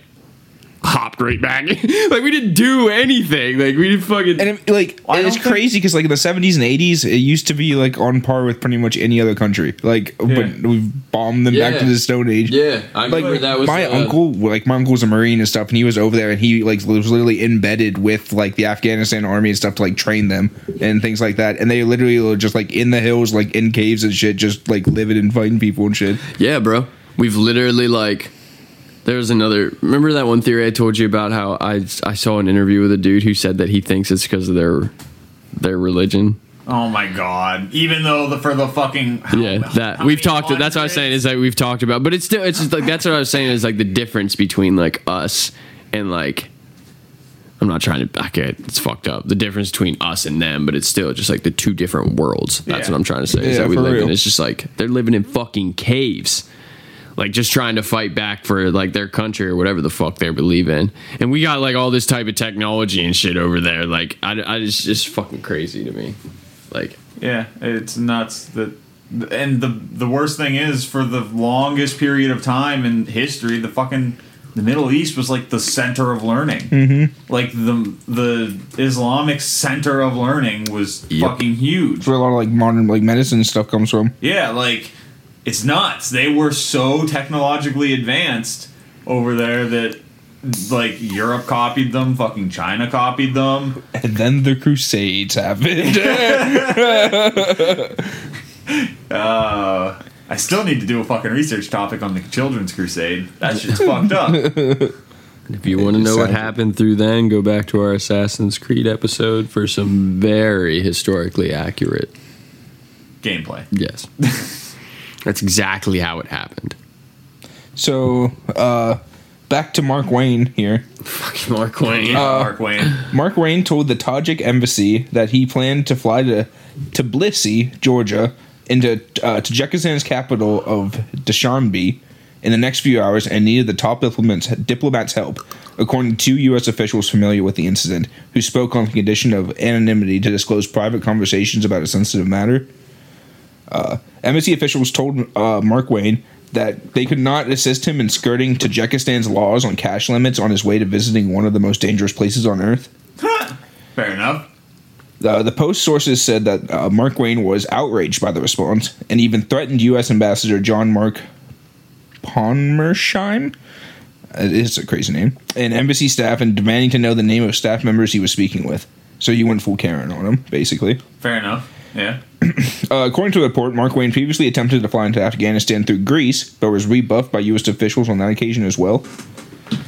hopped right back. like we didn't do anything. Like we didn't fucking. And it, like I and it's crazy because like in the seventies and eighties, it used to be like on par with pretty much any other country. Like, but we've bombed them back to the Stone Age. yeah, I Like remember that was my uh, uncle, like my uncle's a marine and stuff, and he was over there, and he like was literally embedded with like the Afghanistan army and stuff to like train them and things like that. And they literally were just like in the hills, like in caves and shit, just like living and fighting people and shit. Yeah, bro. We've literally like. There's another. Remember that one theory I told you about how I I saw an interview with a dude who said that he thinks it's because of their their religion. Oh my god! Even though the for the fucking Yeah, how that we've talked. That's what I was saying is that we've talked about, but it's still it's just like that's what I was saying is like the difference between like us and like. I'm not trying to. back it. it's fucked up. The difference between us and them, but it's still just like the two different worlds. That's Yeah. what I'm trying to say. Is Yeah, that we for live in. real. It's just like they're living in fucking caves, like just trying to fight back for like their country or whatever the fuck they believe in. And we got like all this type of technology and shit over there. Like I, I it's just fucking crazy to me. Like Yeah, it's nuts that. And the the worst thing is, for the longest period of time in history, the fucking the Middle East was like the center of learning. Mm-hmm. Like the the Islamic center of learning was Yep. fucking huge. That's where a lot of like modern like medicine stuff comes from. Yeah, like it's nuts. They were so technologically advanced over there that like Europe copied them, fucking China copied them. And then the Crusades happened. Uh, I still need to do a fucking research topic on the Children's Crusade. That shit's fucked up. If you want to know what happened through then, go back to our Assassin's Creed episode for some very historically accurate. Gameplay. Yes. That's exactly how it happened. so, uh, back to Mark Wayne here. Fucking Mark Wayne. Mark Wayne. Mark Wayne told the Tajik embassy that he planned to fly to Tbilisi, Georgia, into uh, Tajikistan's capital of Dushanbe in the next few hours and needed the top diplomats, diplomats' help, according to two U.S. officials familiar with the incident, who spoke on the condition of anonymity to disclose private conversations about a sensitive matter. Uh, embassy officials told uh, Mark Wayne that they could not assist him in skirting Tajikistan's laws on cash limits on his way to visiting one of the most dangerous places on earth. Fair enough. Uh, the Post sources said that uh, Mark Wayne was outraged by the response and even threatened U.S. Ambassador John Mark Pommersheim. It's a crazy name. And embassy staff and demanding to know the name of staff members he was speaking with. So you went full Karen on him, basically. Fair enough. Yeah. Uh, according to a report, Mark Wayne previously attempted to fly into Afghanistan through Greece, but was rebuffed by U.S. officials on that occasion as well.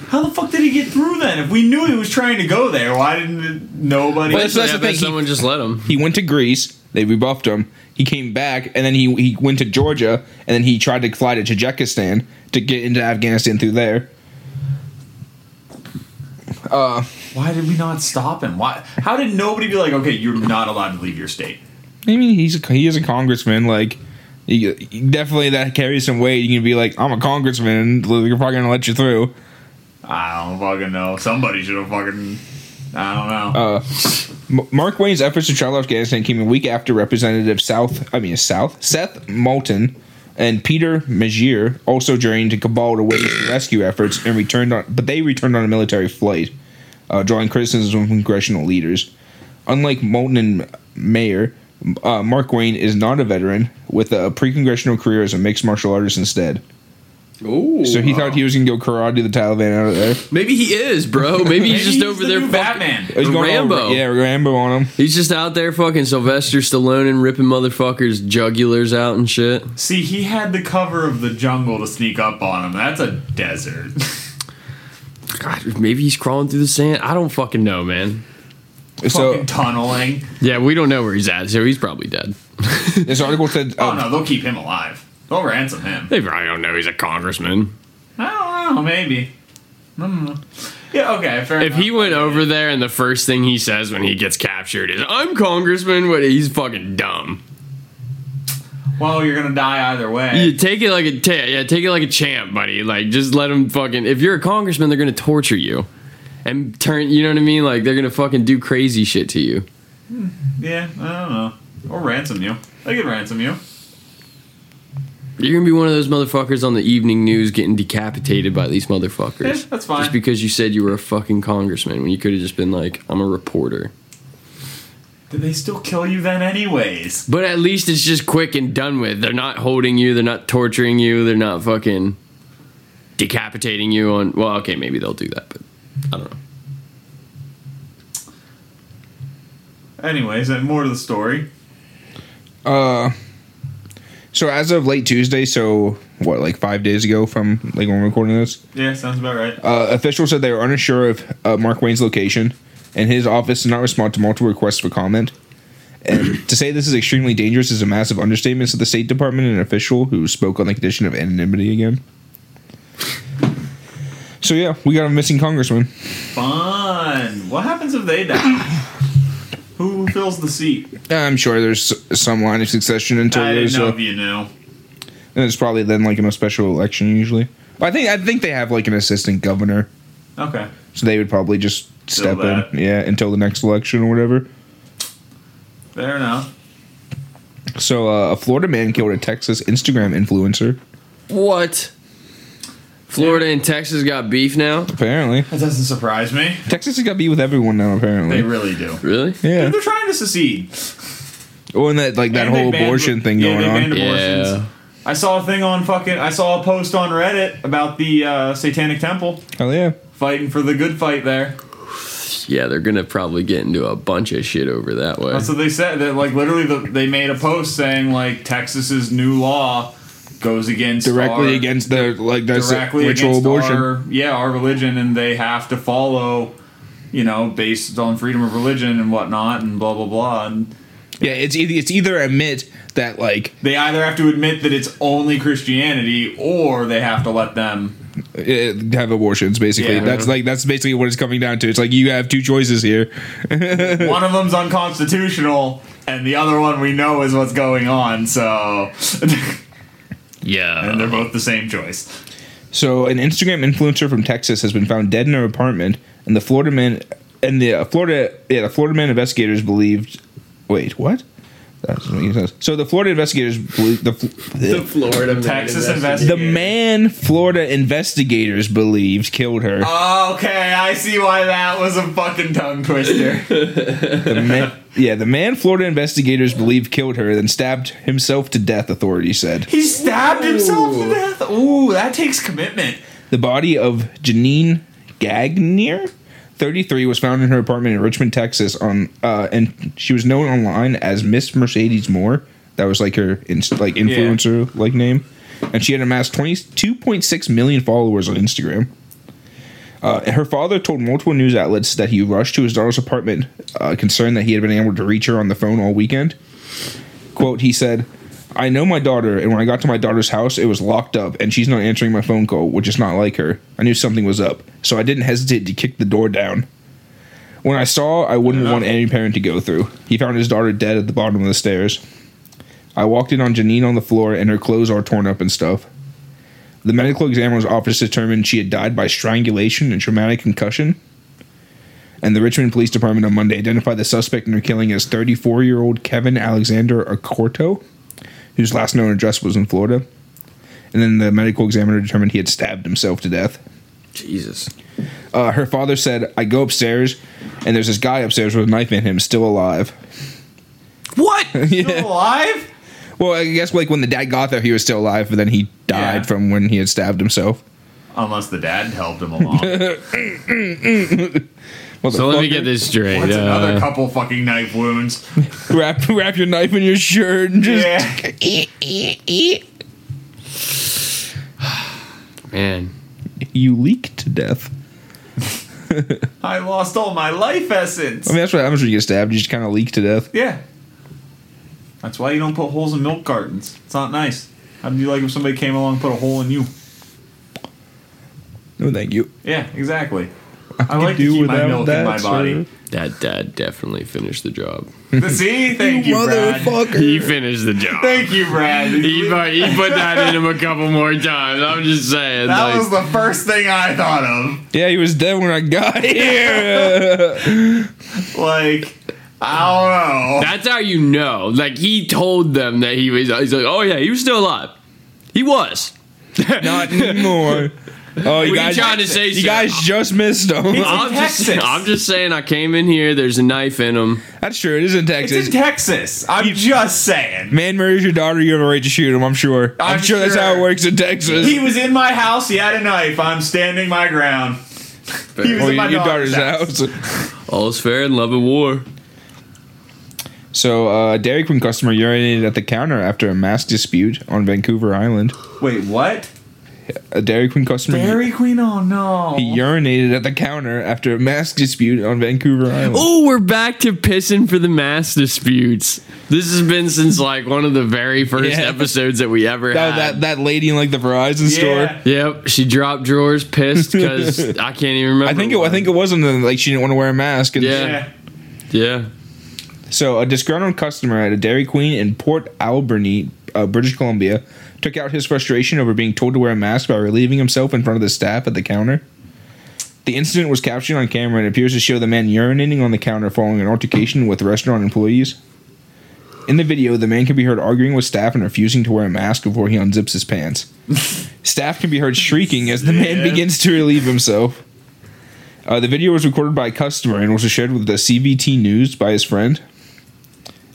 How the fuck did he get through then? If we knew he was trying to go there, why didn't nobody? Well, that's- that's the I bet thing, he- someone just let him. He went to Greece, they rebuffed him. He came back, and then he, he went to Georgia, and then he tried to fly to Tajikistan to get into Afghanistan through there. Uh, why did we not stop him? Why? How did nobody be like, okay, you're not allowed to leave your state? I mean, he's a, he is a congressman. Like, he, definitely that carries some weight. You can be like, I'm a congressman. They're probably gonna let you through. I don't fucking know. Somebody should have fucking. I don't know. Uh, Mark Wayne's efforts to travel Afghanistan came a week after Representative South, I mean South, Seth Moulton and Peter Meijer also journeyed to Kabul to witness the rescue efforts and returned on, but they returned on a military flight, uh, drawing criticism from congressional leaders. Unlike Moulton and Meijer, uh, Mark Wayne is not a veteran with a pre-congressional career as a mixed martial artist instead. Ooh. So he thought he was gonna go karate to the Taliban out of there. Maybe he is, bro. Maybe he's just over the there new fucking Batman. He's going Rambo. over- yeah, Rambo on him. He's just out there fucking Sylvester Stallone and ripping motherfuckers jugulars out and shit. See, he had the cover of the jungle to sneak up on him. That's a desert. God, maybe he's crawling through the sand. I don't fucking know, man. So fucking tunneling. Yeah, we don't know where he's at, so he's probably dead. this article said, Oh uh, no, they'll keep him alive. They'll ransom him. They probably don't know he's a congressman. I don't know, maybe. No, no, no. Yeah, okay, fair If enough. he went over there and the first thing he says when he gets captured is, I'm congressman, but he's fucking dumb. Well, you're gonna die either way. You take it like a ta- yeah, take it like a champ, buddy. Like just let him fucking. If you're a congressman, they're gonna torture you, and turn. You know what I mean? Like they're gonna fucking do crazy shit to you. Yeah, I don't know. Or ransom you. They could ransom you. You're gonna be one of those motherfuckers on the evening news getting decapitated by these motherfuckers. Yeah, that's fine. Just because you said you were a fucking congressman when you could have just been like, I'm a reporter. Did they still kill you then, anyways? But at least it's just quick and done with. They're not holding you. They're not torturing you. They're not fucking decapitating you on. Well, okay, maybe they'll do that, but I don't know. Anyways, and more to the story. Uh, so as of late Tuesday, so what, like five days ago from like when we're recording this, Yeah, sounds about right. uh, officials said they were unsure of uh, Mark Wayne's location, and his office did not respond to multiple requests for comment. And to say this is extremely dangerous is a massive understatement. Said the State Department, and an official who spoke on the condition of anonymity again. So yeah, we got a missing congressman. Fun. What happens if they die? Who fills the seat? I'm sure there's some line of succession until I didn't there's know a, if you knew. and it's probably then like in a special election usually. I think I think they have like an assistant governor, Okay. so they would probably just step that. in, yeah, until the next election or whatever. Fair enough. So uh, a Florida man killed a Texas Instagram influencer. What? Florida and Texas got beef now? Apparently, That doesn't surprise me. Texas has got beef with everyone now. Apparently, They really do. Really? yeah. They're trying to secede. Oh, and that like that And they whole banned- abortion thing yeah, going banned on. abortions. Yeah. I saw a thing on fucking. I saw a post on Reddit about the uh, Satanic Temple Hell yeah! fighting for the good fight there. Yeah, they're gonna probably get into a bunch of shit over that way. That's what they said. That like literally, the, they made a post saying like Texas's new law goes against Directly our- against the like that's directly ritual abortion. our yeah our religion, and they have to follow, you know, based on freedom of religion and whatnot, and blah blah blah. And yeah, it's either it's either admit that like they either have to admit that it's only Christianity, or they have to let them. uh, have abortions. Basically, Yeah. that's like that's basically what it's coming down to. It's like you have two choices here. one of them's unconstitutional, and the other one we know is what's going on. So, yeah. and they're both the same choice. So, an Instagram influencer from Texas has been found dead in her apartment, and the Florida man and the uh, Florida yeah the Florida man investigators believed. Wait, what? That's what he says. So the Florida investigators believe the the Florida man Texas investigator. the man Florida investigators believed killed her. Okay, I see why that was a fucking tongue twister. The man, yeah, the man Florida investigators believed killed her, then stabbed himself to death. Authorities said he stabbed himself to death. Ooh, that takes commitment. the body of Janine Gagnier. 33 was found in her apartment in Richmond, Texas on uh and she was known online as Miss Mercedes Morr. That was like her inst- like influencer like name. And she had amassed 22.6 million followers on Instagram. Uh, her father told multiple news outlets that he rushed to his daughter's apartment, uh, concerned that he had been able to reach her on the phone all weekend. Quote, he said, I know my daughter, and when I got to my daughter's house, it was locked up, and she's not answering my phone call, which is not like her. I knew something was up, so I didn't hesitate to kick the door down. When I saw, I wouldn't want any parent to go through. He found his daughter dead at the bottom of the stairs. I walked in on Janine on the floor, and her clothes are torn up and stuff. The medical examiner's office determined she had died by strangulation and traumatic concussion. And the Richmond Police Department on Monday identified the suspect in her killing as 34 year old Kevin Alexander Accorto, whose last known address was in Florida. And then the medical examiner determined he had stabbed himself to death. Jesus. Uh, her father said, I go upstairs, and there's this guy upstairs with a knife in him, still alive. What? Still alive? Well, I guess like when the dad got there, he was still alive, but then he died Yeah. from when he had stabbed himself. Unless the dad helped him along. So let me get this straight. What's Uh, another couple fucking knife wounds? Wrap, wrap your knife in your shirt and just. Yeah. man, You leak to death. I lost all my life essence. I mean, that's what happens when you get stabbed. You just kind of leak to death. Yeah. That's why you don't put holes in milk cartons. It's not nice. How do you like if somebody came along and put a hole in you? No, thank you. Yeah, exactly. I like to do keep my without milk that, in my body. That dad definitely finished the job. See, thank you, Brad. He finished the job. Thank you, Brad. He put, he put that in him a couple more times. I'm just saying. that like, was the first thing I thought of. Yeah, he was dead when I got here. Like, I don't know. that's how you know. Like he told them that he was. He's like, oh yeah, he was still alive. He was. Not anymore. Oh, you What are guys, you trying to say, you sir? guys just missed him. I'm just, Texas. I'm just saying. I came in here. There's a knife in him. That's true. It is in Texas. It's Texas. in Texas. I'm just saying. Man murders your daughter, you have a right to shoot him. I'm sure. I'm, I'm sure, that's how it sure. works in Texas. He was in my house. He had a knife. I'm standing my ground. He was or in my your daughter's daughter's house. house. All's fair in love and war. So, uh, a Dairy Queen customer urinated at the counter after a mass dispute on Vancouver Island. Wait, what? A Dairy Queen customer Dairy Queen? Oh no. he urinated at the counter after a mask dispute on Vancouver Island. Oh, we're back to pissing for the mask disputes. This has been since like one of the very first Yeah. episodes that we ever that, had. that that lady in like the Verizon Yeah. store. Yep, she dropped drawers, pissed because I can't even remember. I think it. I think it wasn't the, like she didn't want to wear a mask. And Yeah. Yeah. Yeah. So, a disgruntled customer at a Dairy Queen in Port Alberni, uh, British Columbia, took out his frustration over being told to wear a mask by relieving himself in front of the staff at the counter. The incident was captured on camera and appears to show the man urinating on the counter following an altercation with restaurant employees. In the video, the man can be heard arguing with staff and refusing to wear a mask before he unzips his pants. staff can be heard shrieking as the man Yeah. begins to relieve himself. Uh, the video was recorded by a customer and was shared with the CTV News by his friend.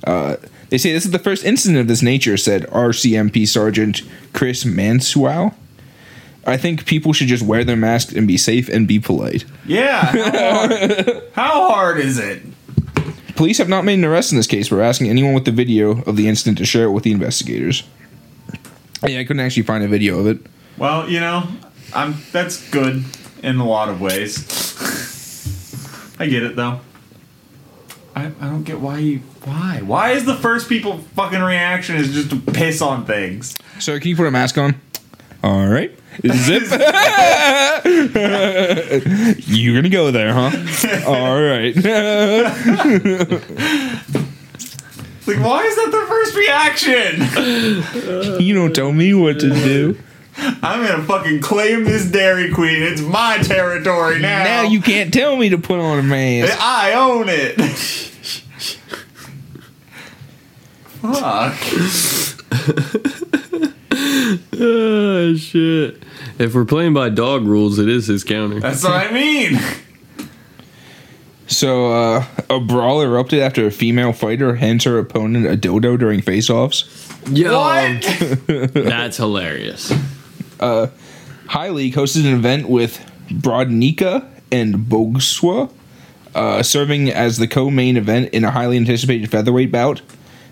Uh, they say this is the first incident of this nature, said RCMP Sergeant Chris Manswell. I think people should just wear their masks and be safe and be polite. Yeah. How hard, how hard is it? Police have not made an arrest in this case. We're asking anyone with the video of the incident to share it with the investigators. Yeah, I couldn't actually find a video of it. Well, you know, I'm. That's good in a lot of ways. I get it though. I, I don't get why you why why is the first people fucking reaction is just to piss on things. Sir, can you put a mask on? All right. Zip. You're gonna go there, huh? All right. Like why is that the first reaction? you don't tell me what to do. I'm gonna fucking claim this Dairy Queen. It's my territory now. Now you can't tell me to put on a mask. I own it. Fuck. Oh shit! If we're playing by dog rules, it is his counter. That's what I mean. So, uh, a brawl erupted after a female fighter hands her opponent a dildo during face-offs. Yo, What? that's hilarious. High League hosted an event with Brodnica and Bogswa, uh, serving as the co-main event in a highly anticipated featherweight bout.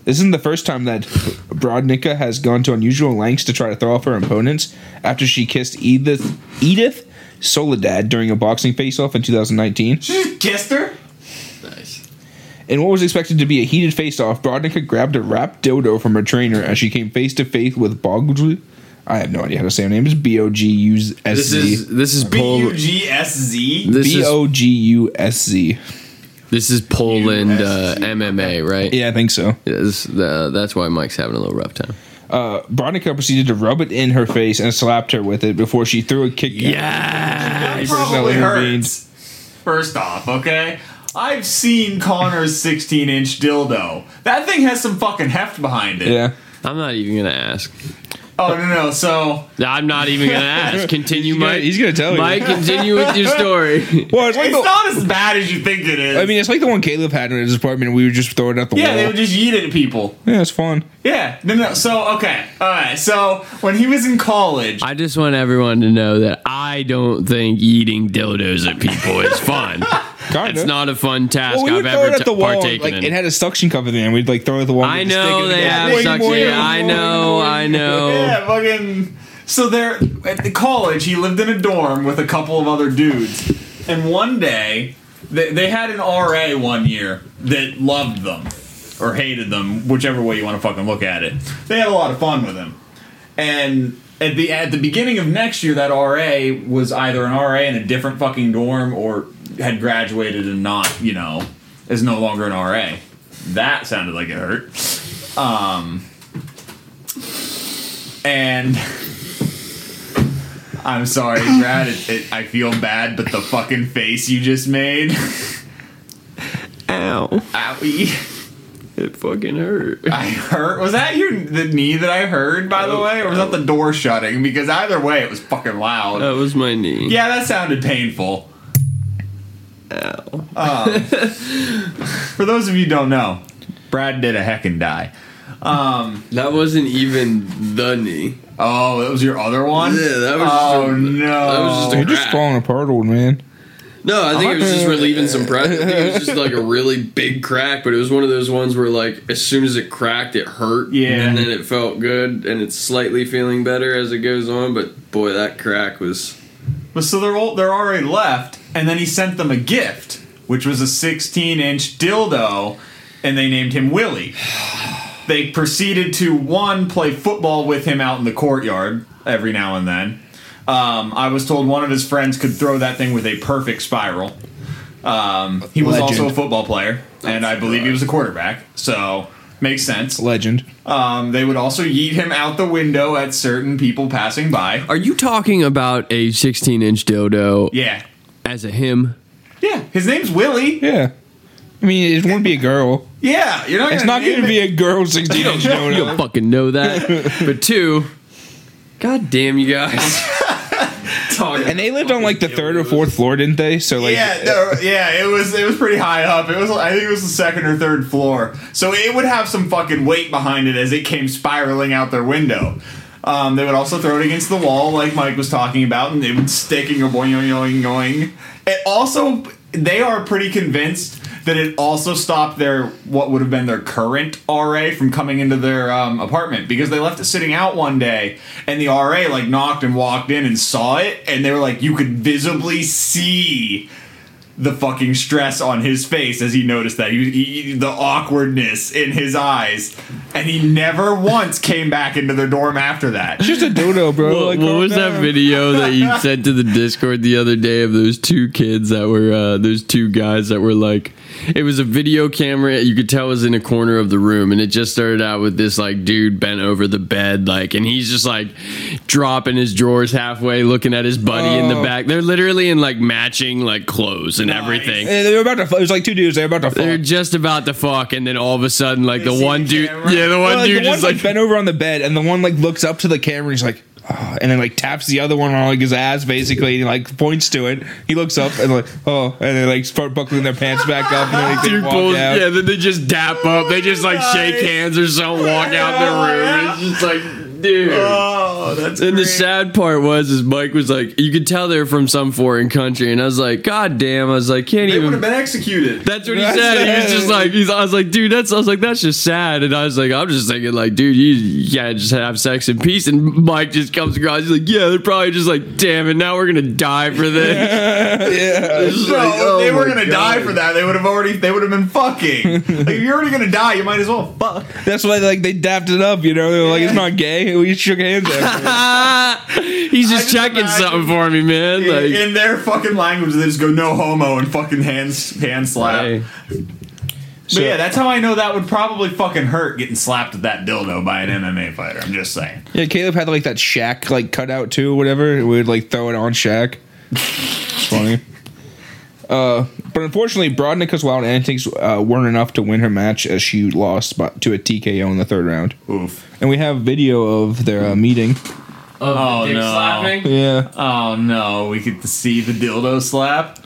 This isn't the first time that Brodnica has gone to unusual lengths to try to throw off her opponents after she kissed Edith Edith Soledad during a boxing face-off in 2019. She kissed her. Nice. In what was expected to be a heated face-off, Brodnica grabbed a wrapped dildo from her trainer as she came face to face with Bogswa. I have no idea how to say her name. It's B O G U S This is Z. this is B Pol- U G S Z. this is O G U S Z. this is Poland uh, MMA, right? Yeah, I think so. Yes, the, that's why Mike's having a little rough time. Uh, Brodnica proceeded to rub it in her face and slapped her with it before she threw a kick. Yeah. It probably hurts. First off, okay. I've seen Connor's 16 inch dildo. That thing has some fucking heft behind it. Yeah. I'm not even gonna ask. Oh no no. So I'm not even gonna ask. Continue, He's gonna- Mike. he's gonna tell you. Mike, continue with your story. Well, it's like it's the, not as bad as you think it is. I mean, it's like the one Caleb had in his apartment. We would just throw it out the wall. yeah, they wall. would just yeet it at people. yeah, it's fun. Yeah. No no. So okay. All right. So when he was in college, I just want everyone to know that I don't think eating dildos at people is fun. Kind It's not a fun task Well, we I've would throw it ever at t- the wall. partaken Like in. it had a suction cup at the end. We'd like throw it at the wall. I with the know they have boing, suction. boing, I know. I know. Yeah, fucking. So there at the college, he lived in a dorm with a couple of other dudes, and one day they, they had an RA one year that loved them or hated them, whichever way you want to fucking look at it. They had a lot of fun with him, and at the at the beginning of next year, that RA was either an RA in a different fucking dorm or had graduated and not, you know, is no longer an RA. That sounded like it hurt. Um, and I'm sorry, Brad. It, it, I feel bad, but the fucking face you just made, Ow. owie. It fucking hurt. I hurt. Was that your the knee that I heard? By the way, or was that the door shutting? Because either way, it was fucking loud. That was my knee. Yeah, that sounded painful. Ow. Um, for those of you who don't know, Brad did a heck and die. Um, That wasn't even the knee. oh, that was your other one. Yeah, that was Oh just a- no! that was just a You're just falling apart, old man. No, I think it was just relieving some pressure. I think it was just like a really big crack, but it was one of those ones where like as soon as it cracked, it hurt. Yeah. And then it felt good, and it's slightly feeling better as it goes on. But boy, that crack was. But so they're all, they're already left, and then he sent them a gift, which was a 16 inch dildo, and they named him Willie. They proceeded to one play football with him out in the courtyard every now and then. Um, I was told one of his friends could throw that thing with a perfect spiral. Um, he was also a football player, and I believe he was a quarterback, so makes sense. Legend. Um, they would also yeet him out the window at certain people passing by. Are you talking about a 16 inch dildo Yeah, as a him? yeah. His name's Willie. Yeah. I mean, it won't be a girl. Yeah, you're not. It's gonna not going to be a girl 16 inch You don't fucking know that. but two, god damn you guys. Talking And they lived on like the third or fourth floor, didn't they? So like, yeah, no, yeah, it was it was pretty high up. It was I think it was the second or third floor, so it would have some fucking weight behind it as it came spiraling out their window. Um, they would also throw it against the wall, like Mike was talking about, and it would sticking or boing boing boing. It also, they are pretty convinced that it also stopped their what would have been their current RA from coming into their um, apartment because they left it sitting out one day, and the RA like knocked and walked in and saw it, and they were like, you could visibly see the fucking stress on his face as he noticed that he, he the awkwardness in his eyes, and he never once came back into their dorm after that. it's just a dodo, bro. What, like, what calm was that video that you sent to the Discord the other day of those two kids that were uh, those two guys that were like it was a video camera you could tell was in a corner of the room and it just started out with this like dude bent over the bed like and he's just like dropping his drawers halfway looking at his buddy in the Oh. back they're literally in like matching like clothes and Nice. everything And they were about to. It was like two dudes. They were about to. they're just about to fuck and then all of a sudden like the one the dude yeah the one Well, like, dude the one just like, like bent over on the bed, and the one like looks up to the camera. and He's like, oh, and then like taps the other one on like his ass, basically, and he like points to it. He looks up and like, oh, and they like start buckling their pants back up, and then like, they Dude walk out. yeah, then they just dap up. They just like shake hands or so, walk out the room. It's just like, dude. Oh, that's and the sad part was, is Mike was like, you could tell they're from some foreign country, and I was like, God damn, I was like, can't They would even. have been executed. That's what he That's said. He was just like, he's, I was like, dude, that's. I was like, that's just sad. And I was like, I'm just thinking, like, dude, you, you can't just have sex in peace. And Mike just comes across, he's like, yeah, they're probably just like, damn it, now we're gonna die for this. It's just No, like, oh they were gonna God. die for that. They would have already. They would have been fucking. like, if you're already gonna die, you might as well fuck. That's why like they dapped it up. You know, they were like, it's not gay. We shook hands. After. He's just just checking imagine- something for me, man. In, Like, in their fucking language, they just go no homo and fucking hands hand slap. hey. But yeah, that's how I know that would probably fucking hurt getting slapped with that dildo by an MMA fighter. I'm just saying. Yeah, Caleb had like that Shaq like cutout too, whatever. We would like throw it on Shaq. It's funny. Uh, but unfortunately, Brodnicka's wild antics uh, weren't enough to win her match as she lost by, to a TKO in the third round. Oof. And we have video of their uh, meeting. Oh, dick no. slapping? Yeah, Oh no, we get to see the dildo slap.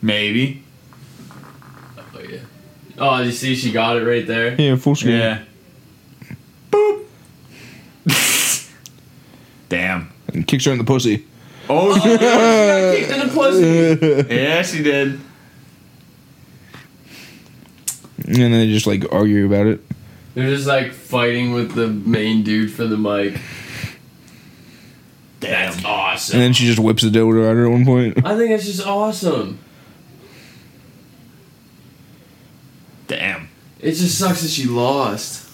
Maybe. Oh, yeah. Oh, you see, she got it right there. yeah, full screen. Yeah. Boop. Damn. And kicks her in the pussy. Oh, oh she did. in the pussy. yeah, she did. And then they just like argue about it. They're just like fighting with the main dude for the mic. Damn. And Awesome. And then she just whips the dildo at her at one point. I think that's just awesome. Damn. It just sucks that she lost.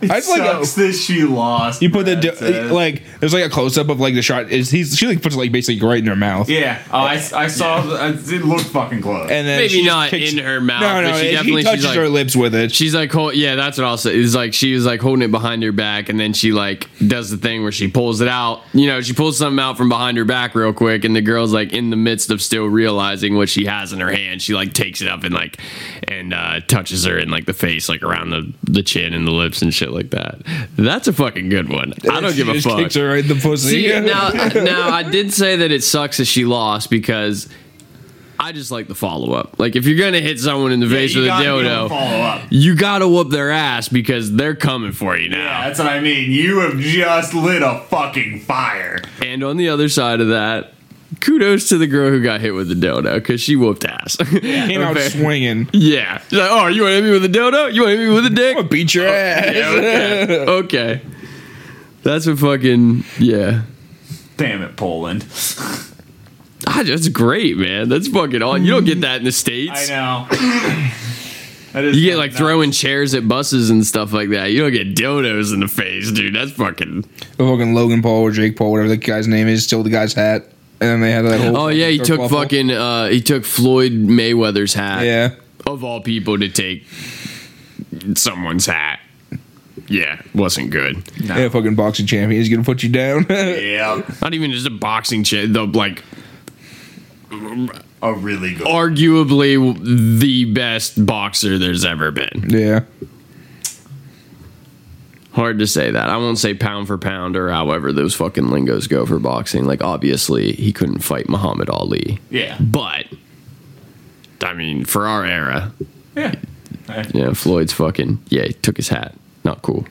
It I just like sucks that she lost. you put the Brad said. like there's like a close up of like the shot is he's she like puts it like basically right in her mouth. yeah. Oh, I, I saw. the- It looked fucking close. And then Maybe she just not kicks- in her mouth, No, no, but she he definitely- touches she's like- her lips with it. She's like, hold, yeah, that's what I'll say. It's like she was like holding it behind her back, and then she like does the thing where she pulls it out. You know, she pulls something out from behind her back real quick, and the girl's like in the midst of still realizing what she has in her hand. She like takes it up and like and uh, touches her in like the face, like around the the chin and the lips and shit like that. That's a fucking good one. I don't She give a just fuck. Kicks her right in the pussy. See, now, now I did say that it sucks that she lost because I just like the follow up. Like if you're gonna hit someone in the face you with a gotta be able to dildo, you gotta whoop their ass because they're coming for you now. Yeah, that's what I mean. You have just lit a fucking fire. And on the other side of that, kudos to the girl who got hit with the dildo because she whooped ass. came out swinging. Yeah. She's like, oh, you want to hit me with a dildo? You want to hit me with a dick? I'm gonna beat your ass. Oh, Yeah, okay. okay. That's what fucking yeah. Damn it, Poland. Ah, that's great, man. That's fucking all. You don't get that in the states. I know. That is You get like nuts. throwing chairs at buses and stuff like that. You don't get dildos in the face, dude. That's fucking. The fucking Logan Paul or Jake Paul, whatever the guy's name is, stole the guy's hat, and then they had that whole. Oh yeah, he took kerfuffle. fucking. uh He took Floyd Mayweather's hat. Yeah, Of all people to take someone's hat. Yeah, wasn't good. yeah, fucking boxing champion. He's gonna put you down. Yeah, Not even just a boxing champ. The like a really good. arguably the best boxer there's ever been. yeah, Hard to say that. I won't say pound for pound or however those fucking lingos go for boxing. Like obviously he couldn't fight Muhammad Ali. Yeah, But I mean, for our era, yeah. yeah, Floyd's fucking yeah, he took his hat. Not cool.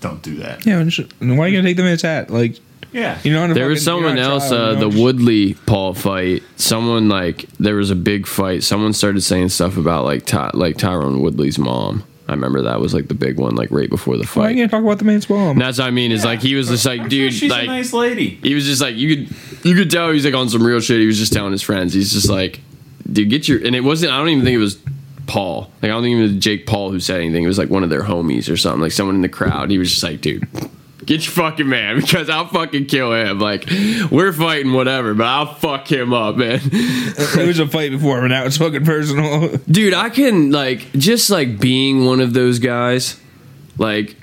Don't do that. yeah. and Why are you gonna take the man's hat? Like, Yeah, you know, There was someone else, uh, the Woodley Paul fight. Someone like there was a big fight. Someone started saying stuff about like Ty- like Tyron Woodley's mom. I remember that was like the big one, like right before the Why are fight. you gonna talk about the man's mom? And that's what I mean. Is like he was just like, dude, sure she's like a nice lady. he was just like you could you could tell he's like on some real shit. He was just telling his friends. He's just like, dude, get your and it wasn't. I don't even think it was Paul. Like I don't think it was Jake Paul who said anything. It was like one of their homies or something. Like someone in the crowd. He was just like, dude. Get your fucking man because I'll fucking kill him. Like, we're fighting whatever, but I'll fuck him up, man. it was a fight before, but now it's fucking personal. Dude, I can, like, just like being one of those guys, like,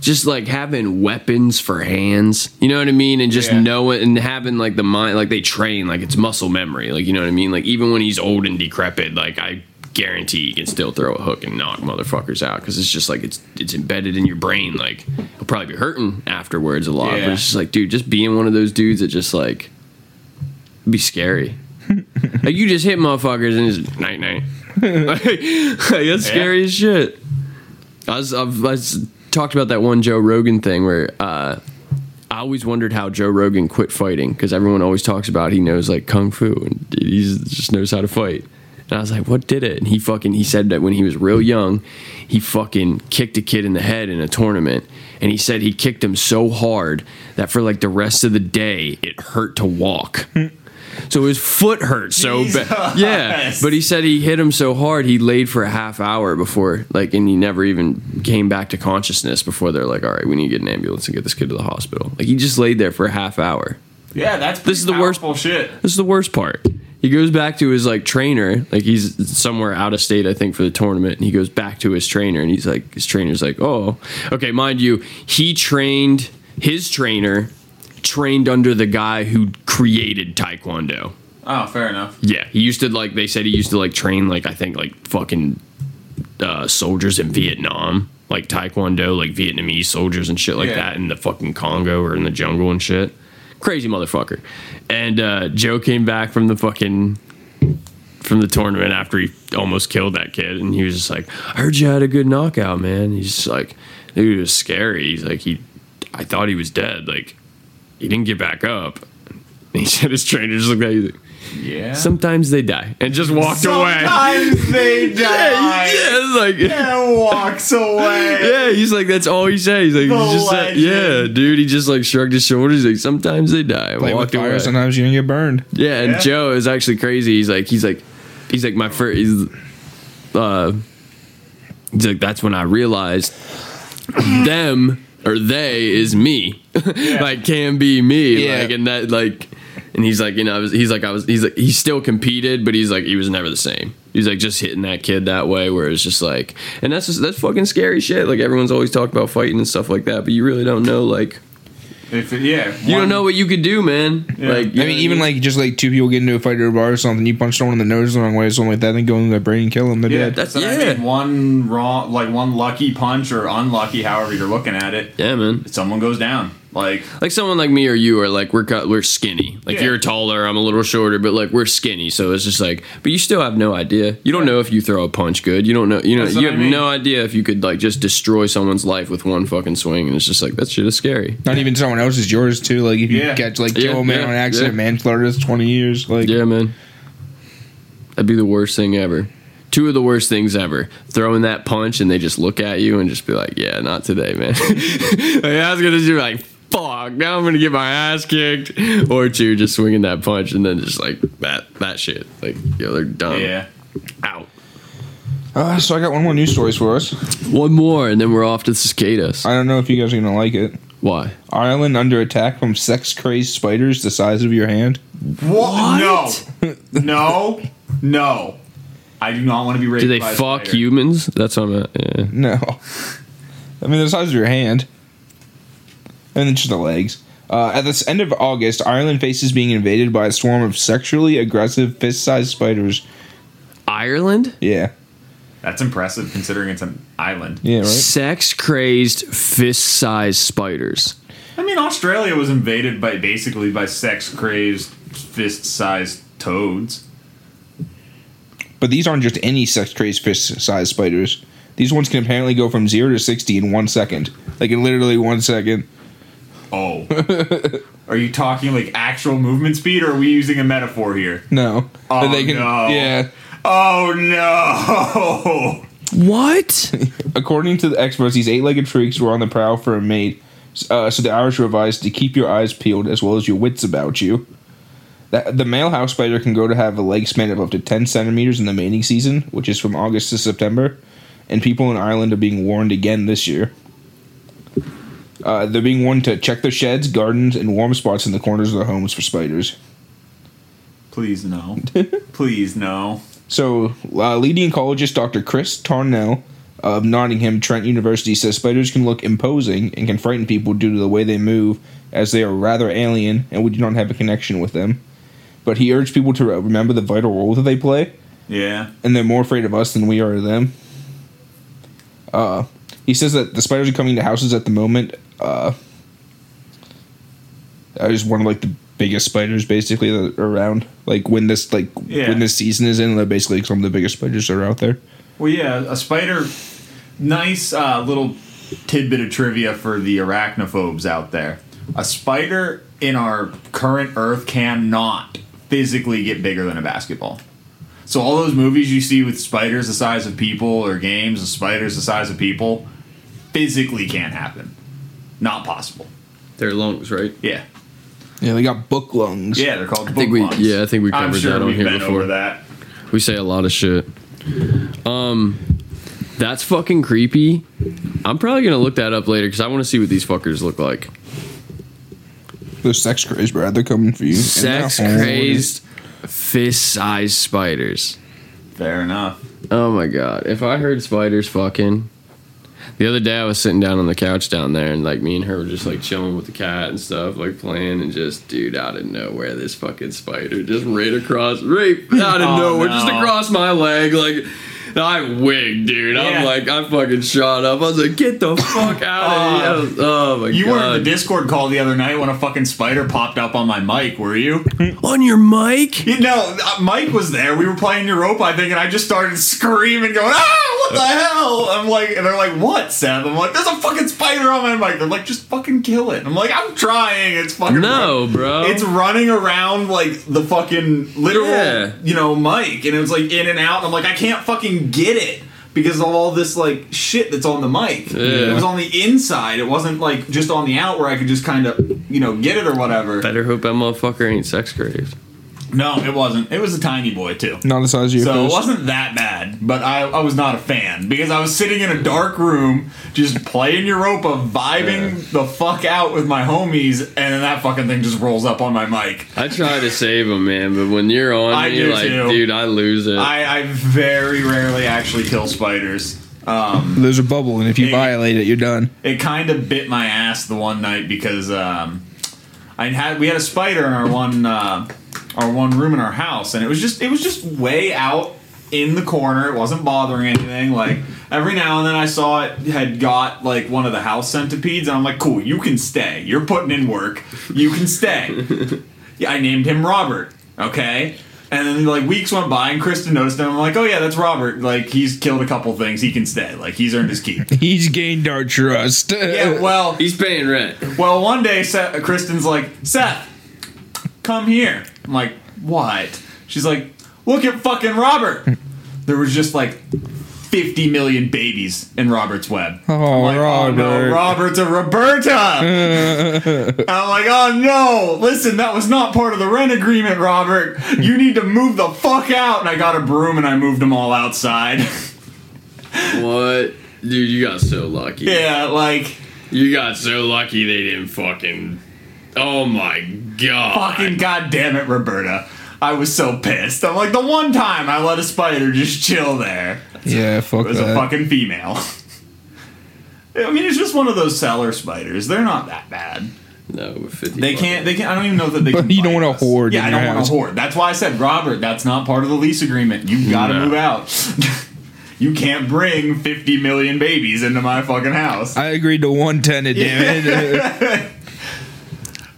just like having weapons for hands, you know what I mean? And just Yeah. knowing and having like the mind, like they train, like it's muscle memory, like, you know what I mean? Like, even when he's old and decrepit, like, I guarantee you can still throw a hook and knock motherfuckers out because it's just like it's it's embedded in your brain. Like, he'll probably be hurting afterwards a lot, Yeah. but it's just like, dude, just being one of those dudes that just like be scary. like, you just hit motherfuckers and it's night night. like, like, that's scary as shit. I was, I've, I talked about that one Joe Rogan thing where uh, I always wondered how Joe Rogan quit fighting because everyone always talks about he knows like kung fu and he just knows how to fight. And I was like, what did it? And he fucking he said that when he was real young, he fucking kicked a kid in the head in a tournament. And he said he kicked him so hard that for like the rest of the day it hurt to walk. So his foot hurt so bad. Yeah, but he said he hit him so hard he laid for a half hour before, like, and he never even came back to consciousness before they're like, "All right, we need to get an ambulance and get this kid to the hospital." Like he just laid there for a half hour. Yeah, that's This is the worst- shit. This is the worst part. He goes back to his like trainer, like he's somewhere out of state, I think, for the tournament, and he goes back to his trainer, and he's like, his trainer's like, "Oh, okay, mind you, he trained his trainer." Trained under the guy who created Taekwondo. Oh, fair enough. Yeah, he used to like. They said he used to like train like I think like fucking uh, soldiers in Vietnam, like Taekwondo, like Vietnamese soldiers and shit like Yeah. that in the fucking Congo or in the jungle and shit. Crazy motherfucker. And uh, Joe came back from the fucking from the tournament after he almost killed that kid, and he was just like, "I heard you had a good knockout, man." He's just like, "Dude, it was scary." He's like, "He, I thought he was dead. Like, he didn't get back up." And he said his trainer just looked at like, Yeah. Sometimes they die and just walked away. Sometimes they Yeah, die. it's like And walks away. yeah, he's like that's all he said. He's like The he just said, legend. yeah, dude. He just like shrugged his shoulders. He's like sometimes they die. and Play with walked fire, away. sometimes you don't get burned. Yeah, and Yeah. Joe is actually crazy. He's like he's like he's like my first. He's, uh, he's like, that's when I realized them or they is me. like can be me. Yeah. Like and that like and he's like, you know, I was, he's like, I was, he's like, he still competed, but he's like, he was never the same. He's like just hitting that kid that way, where it's just like, and that's just, that's fucking scary shit. Like everyone's always talked about fighting and stuff like that, but you really don't know, like, If it, yeah, you don't know what you could do, man. Yeah. Like, I know mean, what even like just like two people get into a fight at a bar or something, you punch someone in the nose the wrong way or something like that, and go in their brain and kill them. They're Yeah, dead. That's- so I yeah. mean, one wrong, like one lucky punch or unlucky, however you're looking at it, yeah, man. someone goes down. Like Like someone like me or you are like we're cut, we're skinny. Like Yeah. you're taller, I'm a little shorter, but like we're skinny. So it's just like, but you still have no idea. You don't know if you throw a punch good. You don't know. You know. That's you have I mean. no idea if you could like just destroy someone's life with one fucking swing. And it's just like that shit is scary. Not even someone else's, yours too. Like if you Yeah. catch like Yeah, kill a man yeah, on accident, yeah. manslaughter, that's twenty years. Like Yeah, man. That'd be the worst thing ever. Two of the worst things ever. Throwing that punch and they just look at you and just be like, yeah, not today, man. like, I was going to do like, fuck, now I'm going to get my ass kicked. Or two, just swinging that punch and then just like that, that shit. Like, yo, they're done. yeah, Out. Uh, so I got one more news stories for us. One more and then we're off to the cicadas. I don't know if you guys are gonna like it. Why? Ireland under attack from sex crazed spiders the size of your hand. what? No, no, no. I do not want to be raped. Do they by a fuck spider. humans? That's what I'm at. Yeah. No, I mean the size of your hand, and then just the legs. Uh, at the end of August, Ireland faces being invaded by a swarm of sexually aggressive fist-sized spiders. Ireland? Yeah, That's impressive considering it's an island. yeah, right. Sex crazed fist sized spiders. I mean, Australia was invaded by basically by sex crazed, fist sized toads. But these aren't just any sex crazed fist-sized spiders. These ones can apparently go from zero to sixty in one second, like in literally one second. Oh. are you talking like actual movement speed or are we using a metaphor here? No, Oh, But they can. no. Yeah. Oh no! What? According to the experts, these eight-legged freaks were on the prowl for a mate. Uh, so the Irish were advised to keep your eyes peeled as well as your wits about you. That, the male house spider can go to have a leg span of up to 10 centimeters in the mating season, which is from August to September. And people in Ireland are being warned again this year. Uh, they're being warned to check their sheds, gardens, and warm spots in the corners of their homes for spiders. Please no. Please no. So, uh, leading ecologist Dr. Chris Tarnell of Nottingham Trent University says spiders can look imposing and can frighten people due to the way they move, as they are rather alien and we do not have a connection with them. But he urged people to remember the vital role that they play, Yeah. and they're more afraid of us than we are of them. Uh, he says that the spiders are coming to houses at the moment. Uh, are just one of like the biggest spiders basically around. Like when this like Yeah. when this season is in, they're basically some of the biggest spiders that are out there. Well, yeah, a spider. Nice uh, little tidbit of trivia for the arachnophobes out there. A spider in our current Earth cannot physically get bigger than a basketball. So all those movies you see with spiders the size of people or games of spiders the size of people physically can't happen. Not possible. Their lungs, right? Yeah. Yeah, they got book lungs. Yeah, they're called I think book we- lungs. yeah, I think we I'm covered sure that on we've here been before. over that. We say a lot of shit. Um, that's fucking creepy. I'm probably gonna look that up later because I want to see what these fuckers look like. They're sex crazed, Brad. They're coming for you. Sex And they're- crazed, fist sized spiders. Fair enough. Oh my god! If I heard spiders fucking, the other day I was sitting down on the couch down there, and like me and her were just like chilling with the cat and stuff, like playing, and just dude out of nowhere, this fucking spider just right across, right out of Oh, nowhere, just across my leg, like. I wigged, dude. I'm like, I fucking shot up. I was like, get the fuck out of here. Oh my You god. You were in the Discord call the other night when a fucking spider popped up on my mic, were you? on your mic? You know, uh, Mike was there. We were playing Europa, I think, and I just started screaming, going, "Ah, what the hell?" I'm like, and they're like, "What, Seth?" I'm like, "There's a fucking spider on my mic." They're like, "Just fucking kill it." I'm like, "I'm trying." It's fucking No, bro. It's running around like the fucking literal, Yeah. you know, mic, and it was like in and out. And I'm like, I can't fucking get it. Because of all this like shit that's on the mic, it was on the inside. It wasn't like just on the out where I could just kind of you know get it or whatever. Better hope that motherfucker ain't sex crazed. No, it wasn't. It was a tiny boy too. Not the size of your So it wasn't that bad, but I, I was not a fan because I was sitting in a dark room just playing Europa, vibing the fuck out with my homies, and then that fucking thing just rolls up on my mic. I try to save them, man, but when you're on I me, do like, too. dude, I lose it. I, I very rarely actually kill spiders. Um, There's a bubble, and if you Hey. violate it, you're done. it kind of bit my ass the one night because um, I had we had a spider in our one uh, our one room in our house, and it was just it was just way out in the corner. It wasn't bothering anything. Like every now and then, I saw it had got like one of the house centipedes, and I'm like, cool, you can stay. You're putting in work. You can stay. yeah, I named him Robert. Okay. And then like weeks went by and Kristen noticed him. I'm like, oh yeah, that's Robert. Like he's killed a couple things. He can stay. Like he's earned his keep. He's gained our trust. Yeah, well, He's paying rent. well, one day Seth, Kristen's like, Seth, come here. I'm like, what? She's like, look at fucking Robert. There was just like 50 million babies in Robert's web. Oh, I'm like, oh no, Robert's a Roberta. I'm like, oh no, listen, that was not part of the rent agreement, Robert. You need to move the fuck out. And I got a broom and I moved them all outside. What? Dude, you got so lucky. yeah, like, You got so lucky they didn't fucking. Oh my god. Fucking goddamn it, Roberta. I was so pissed. I'm like, the one time I let a spider just chill there, yeah, fuck it was a fucking female. I mean, it's just one of those cellar spiders. They're not that bad. No, 50 They can't. They can. I don't even know that they. But can you don't want a us. horde Yeah, in I don't want house. a horde. That's why I said, Robert. That's not part of the lease agreement. You've got to No. move out. you can't bring 50 million babies into my fucking house. I agreed to one tenant, damn it.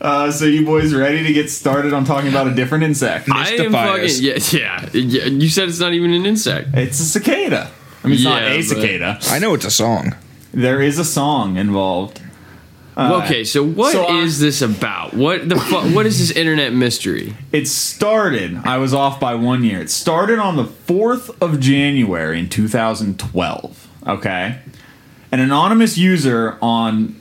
Uh, so you boys ready to get started on talking about a different insect? I am fucking. Yeah, yeah, yeah. You said it's not even an insect. It's a cicada. I mean, it's not Yeah, a but- cicada. I know it's a song. There is a song involved. Uh, okay, so what is so I- this about? What the fuck? what is this internet mystery? It started, I was off by one year. It started on the 4th of January in 2012. Okay? An anonymous user on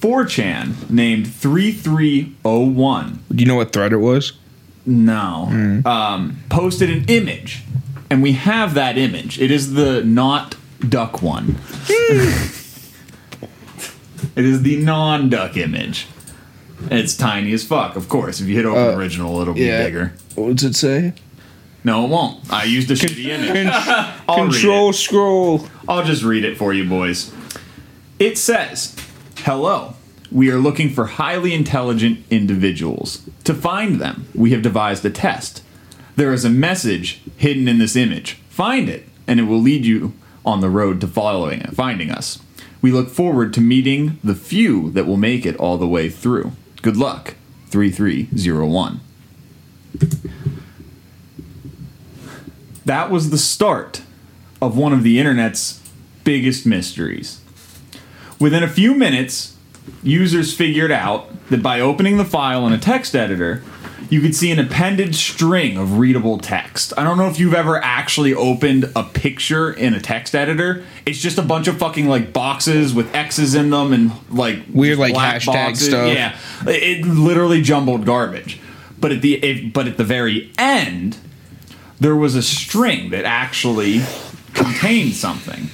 4chan named 3301 Do you know what thread it was? no um, posted an image. And we have that image. It is the not duck one. it is the non duck image. And it's tiny as fuck, of course. If you hit open Uh, original, it'll be yeah. bigger. What does it say? No, it won't. I used a shitty image. I'll Control scroll. I'll just read it for you, boys. It says, Hello. We are looking for highly intelligent individuals. To find them, we have devised a test. There is a message hidden in this image. Find it, and it will lead you on the road to following it, finding us. We look forward to meeting the few that will make it all the way through. Good luck. 3301. That was the start of one of the internet's biggest mysteries. Within a few minutes, users figured out that by opening the file in a text editor, you could see an appended string of readable text. I don't know if you've ever actually opened a picture in a text editor. It's just a bunch of fucking like boxes with X's in them and like Weird, like, hashtag stuff. Yeah, it literally jumbled garbage. But at the if, but at the very end, there was a string that actually contained something.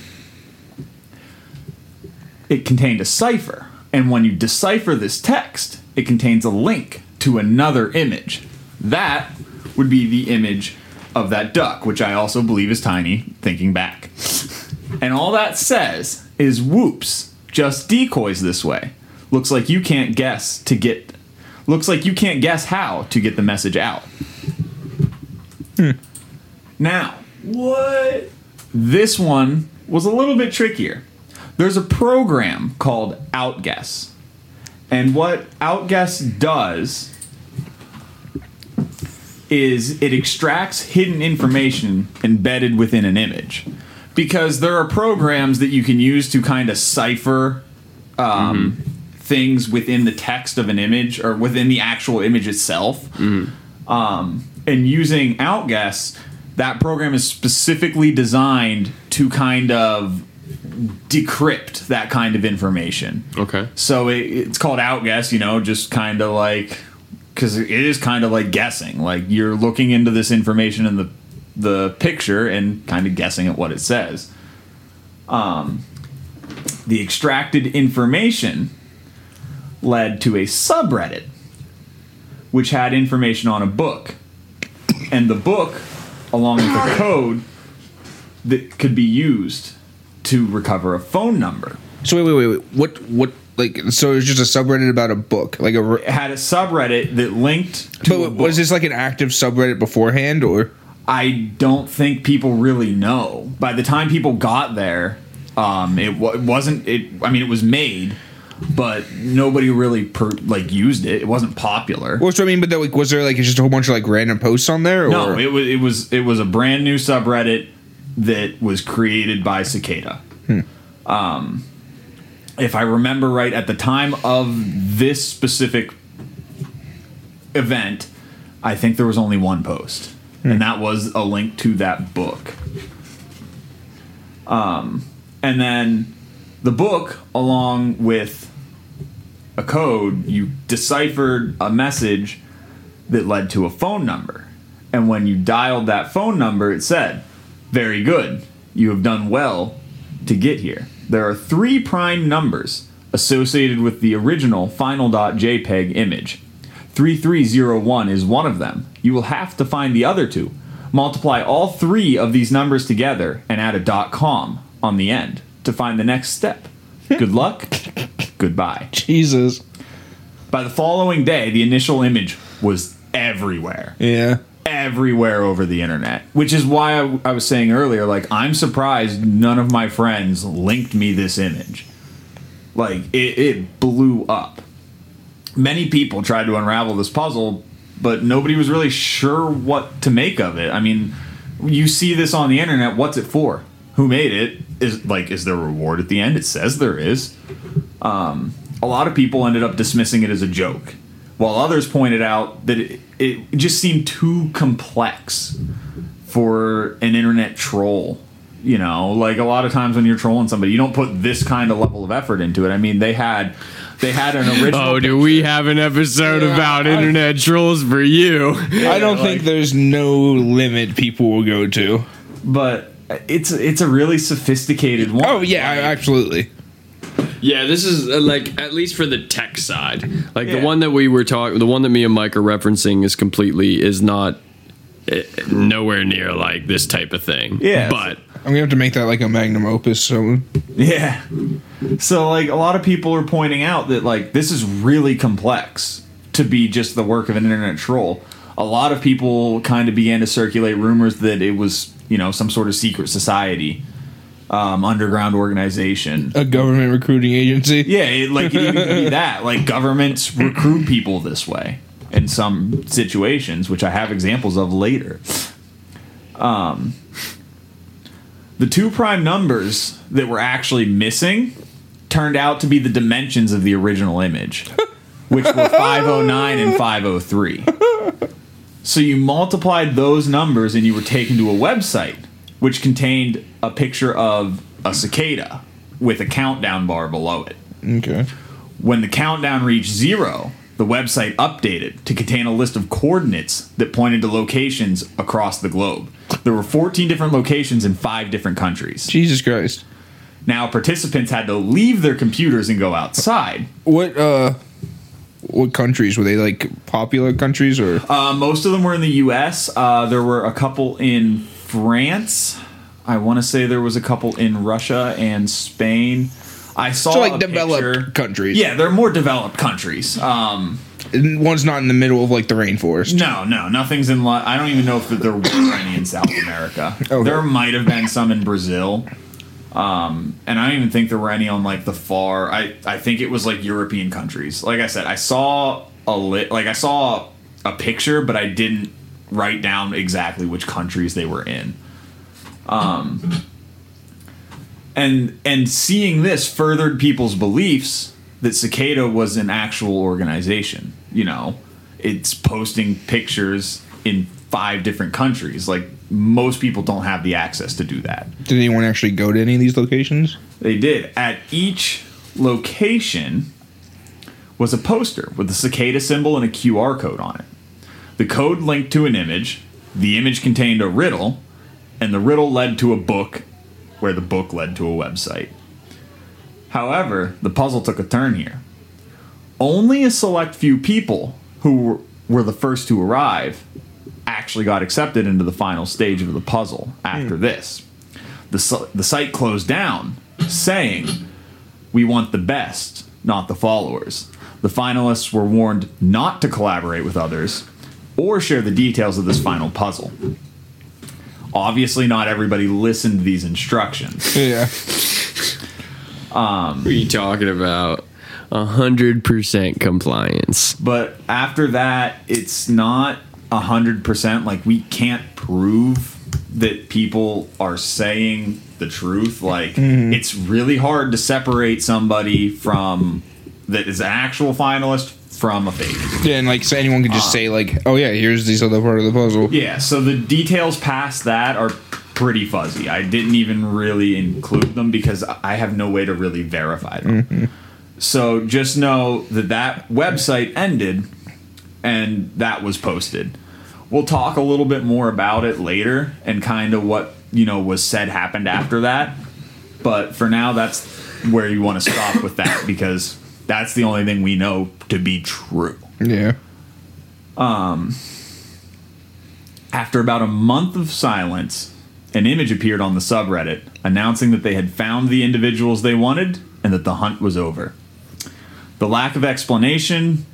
It contained a cipher, and when you decipher this text, it contains a link to another image. That would be the image of that duck, which I also believe is tiny, thinking back. And all that says is whoops, just decoys this way. Looks like you can't guess to get looks like you can't guess how to get the message out. Hmm. Now, what? This one was a little bit trickier. There's a program called Outguess. And what Outguess does is it extracts hidden information embedded within an image. Because there are programs that you can use to kind of cipher um, things within the text of an image or within the actual image itself. Um, and using Outguess, that program is specifically designed to kind of decrypt that kind of information. Okay. So it, it's called outguess, you know, just kind of like because it is kind of like guessing. Like you're looking into this information in the the picture and kind of guessing at what it says. Um, the extracted information led to a subreddit, which had information on a book, and the book, along with the code that could be used to recover a phone number. So wait, wait, wait, wait. What, what? Like, so it was just a subreddit about a book, like a. re- It had a subreddit that linked to a But was this like an active subreddit beforehand, or? I don't think people really know. By the time people got there, um, it, wa- it wasn't. It. I mean, it was made, but nobody really per, like used it. It wasn't popular. What's what I mean? But like, was there like just a whole bunch of like random posts on there? Or? No, it was. It was. It was a brand new subreddit that was created by Cicada. Um, if I remember right, at the time of this specific event, I think there was only one post, and that was a link to that book. Um, and then the book, along with a code, you deciphered a message that led to a phone number. And when you dialed that phone number, it said, Very good. You have done well to get here. There are three prime numbers associated with the original final.jpg image. 3301 is one of them. You will have to find the other two. Multiply all three of these numbers together and add a .com on the end to find the next step. Good luck. Goodbye. Jesus. By the following day, the initial image was everywhere. Yeah. Everywhere over the internet. Which is why I, I was saying earlier, like, I'm surprised none of my friends linked me this image. Like, it, it blew up. Many people tried to unravel this puzzle, but nobody was really sure what to make of it. I mean, you see this on the internet, what's it for? Who made it? Is like, is there a reward at the end? It says there is um, a lot of people ended up dismissing it as a joke, while others pointed out that it, it just seemed too complex for an internet troll. You know, like a lot of times when you're trolling somebody, you don't put this kind of level of effort into it. I mean, they had they had an original. Oh, do we have an episode Yeah, about I- internet trolls for you? I don't think there's no limit people will go to. but it's it's a really sophisticated one. Oh yeah, I- absolutely. Yeah, this is uh, like at least for the tech side. Like Yeah. the one that we were talking, the one that me and Mike are referencing is completely is not eh, nowhere near like this type of thing. Yeah. but I'm gonna have to make that like a magnum opus. So Yeah. So like a lot of people are pointing out that like this is really complex to be just the work of an internet troll. A lot of people kind of began to circulate rumors that it was, you know, some sort of secret society, um, underground organization. a government recruiting agency. Yeah, it, like it even could be that. Like governments recruit people this way in some situations, which I have examples of later. Um, the two prime numbers that were actually missing turned out to be the dimensions of the original image, which were 509 and 503. So you multiplied those numbers and you were taken to a website which contained a picture of a cicada with a countdown bar below it. Okay. When the countdown reached zero, the website updated to contain a list of coordinates that pointed to locations across the globe. There were 14 different locations in five different countries. Jesus Christ. Now, participants had to leave their computers and go outside. What uh, what countries were they? Like popular countries or? Uh, most of them were in the U.S. Uh, there were a couple in France. I want to say there was a couple in Russia and Spain. I saw So like developed picture- countries. Yeah, they're more developed countries. Um, One's not in the middle of like the rainforest. no, no, nothing's in. Lo- I don't even know if there were any in South America. Okay. There might have been some in Brazil, um, and I don't even think there were any on like the far. I I think it was like European countries. Like I said, I saw a lit. Like I saw a picture, but I didn't write down exactly which countries they were in. Um, and and seeing this furthered people's beliefs that Cicada was an actual organization. You know, it's posting pictures in five different countries. Like most people don't have the access to do that. Did anyone actually go to any of these locations? They did. At each location was a poster with a cicada symbol and a QR code on it. The code linked to an image, the image contained a riddle, and the riddle led to a book, where the book led to a website. However, the puzzle took a turn here. Only a select few people who were- the first to arrive actually got accepted into the final stage of the puzzle after hmm. this. The, the site closed down, saying, We want the best, not the followers. The finalists were warned not to collaborate with others or share the details of this final puzzle. Obviously, not everybody listened to these instructions. Yeah. Um, what are you talking about? A hundred percent compliance. But after that, it's not a hundred percent. Like we can't prove that people are saying the truth. Like mm-hmm. it's really hard to separate somebody from that is an actual finalist from a fake. Yeah, and like so anyone could just uh, say like, "Oh yeah, here's this other part of the puzzle." Yeah. So the details past that are pretty fuzzy. I didn't even really include them because I have no way to really verify them. Mm-hmm. So just know that that website ended and that was posted. We'll talk a little bit more about it later and kind of what, you know, was said happened after that. But for now that's where you want to stop with that because that's the only thing we know to be true. Yeah. Um, after about a month of silence, an image appeared on the subreddit announcing that they had found the individuals they wanted and that the hunt was over. The lack of explanation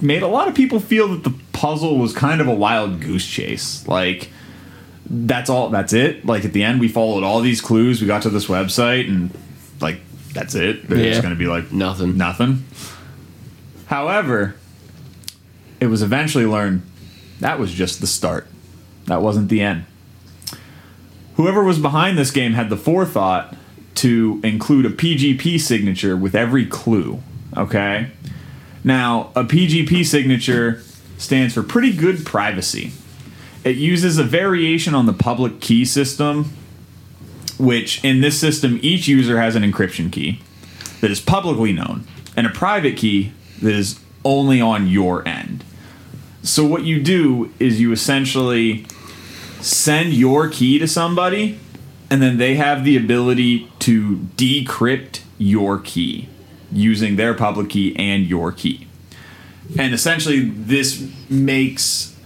made a lot of people feel that the puzzle was kind of a wild goose chase. Like, that's all, that's it. Like, at the end, we followed all these clues, we got to this website, and, like, that's it. They're Yeah. just going to be like, Nothing. Nothing. However, it was eventually learned that was just the start. That wasn't the end. Whoever was behind this game had the forethought to include a PGP signature with every clue. Okay? Now, a PGP signature stands for pretty good privacy. It uses a variation on the public key system, which in this system, each user has an encryption key that is publicly known and a private key that is only on your end. So what you do is you essentially send your key to somebody and then they have the ability to decrypt your key using their public key and your key. And essentially this makes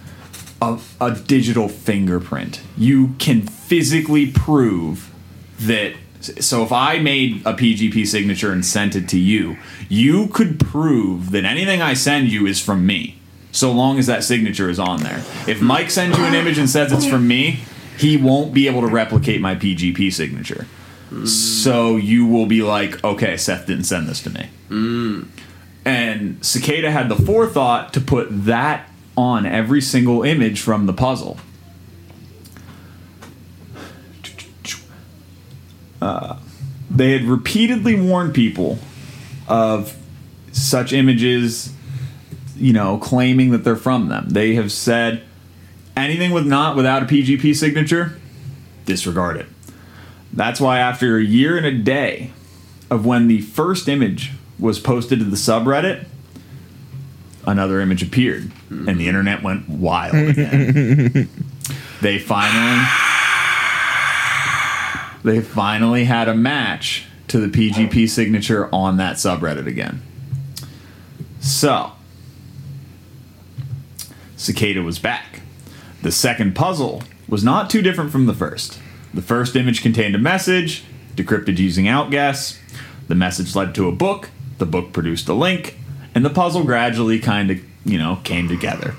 a, a digital fingerprint. You can physically prove that so if I made a PGP signature and sent it to you, you could prove that anything I send you is from me, so long as that signature is on there. If Mike sends you an image and says it's from me, he won't be able to replicate my PGP signature. So you will be like, okay, Seth didn't send this to me. And Cicada had the forethought to put that on every single image from the puzzle. Uh, they had repeatedly warned people of such images, you know, claiming that they're from them. They have said anything with not without a PGP signature, disregard it. That's why after a year and a day of when the first image was posted to the subreddit, another image appeared and the internet went wild again. they finally they finally had a match to the PGP signature on that subreddit again. So, Cicada was back. The second puzzle was not too different from the first. The first image contained a message, decrypted using outguess. The message led to a book. The book produced a link, and the puzzle gradually kind of, you know, came together.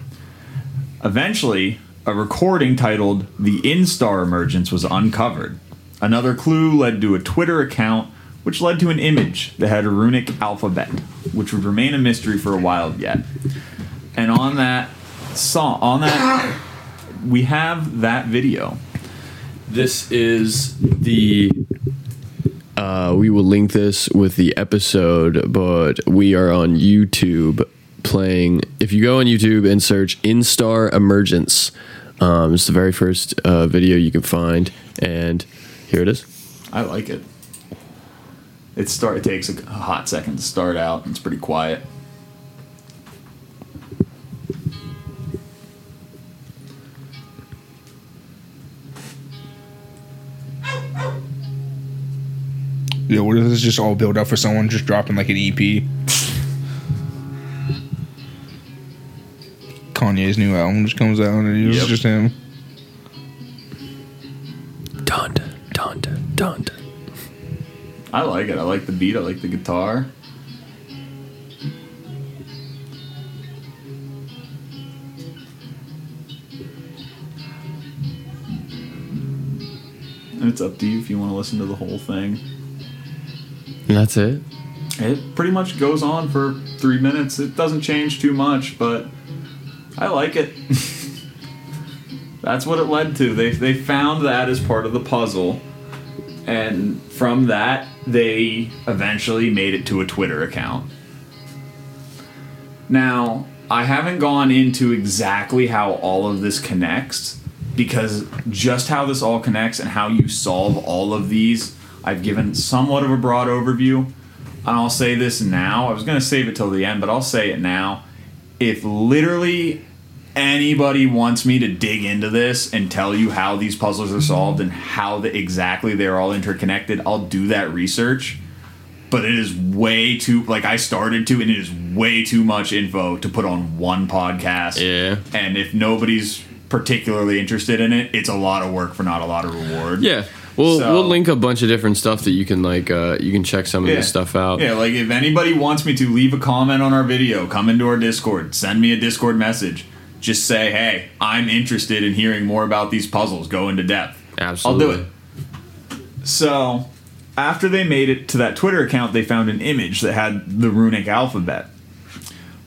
Eventually, a recording titled The Instar Emergence was uncovered. Another clue led to a Twitter account, which led to an image that had a runic alphabet, which would remain a mystery for a while yet. And on that song, on that, we have that video. This is the. Uh, we will link this with the episode, but we are on YouTube playing. If you go on YouTube and search Instar Emergence, um, it's the very first uh, video you can find, and here it is. I like it. It start. It takes a hot second to start out. it's pretty quiet. Yeah, what does this just all build up for someone just dropping like an EP? Kanye's new album just comes out and it's yep. just him. Done. Donda, Donda, Donda. I like it. I like the beat. I like the guitar. And it's up to you if you want to listen to the whole thing. That's it. It pretty much goes on for three minutes. It doesn't change too much, but I like it. That's what it led to. They, they found that as part of the puzzle. And from that, they eventually made it to a Twitter account. Now, I haven't gone into exactly how all of this connects because just how this all connects and how you solve all of these, I've given somewhat of a broad overview. And I'll say this now. I was going to save it till the end, but I'll say it now. If literally anybody wants me to dig into this and tell you how these puzzles are solved and how the, exactly they're all interconnected, I'll do that research. But it is way too like I started to, and it is way too much info to put on one podcast. Yeah. And if nobody's particularly interested in it, it's a lot of work for not a lot of reward. Yeah. We'll So- we'll link a bunch of different stuff that you can like uh you can check some of Yeah. this stuff out. Yeah, like if anybody wants me to leave a comment on our video, come into our Discord, send me a Discord message. Just say, hey, I'm interested in hearing more about these puzzles. Go into depth. Absolutely. I'll do it. So, after they made it to that Twitter account, they found an image that had the runic alphabet.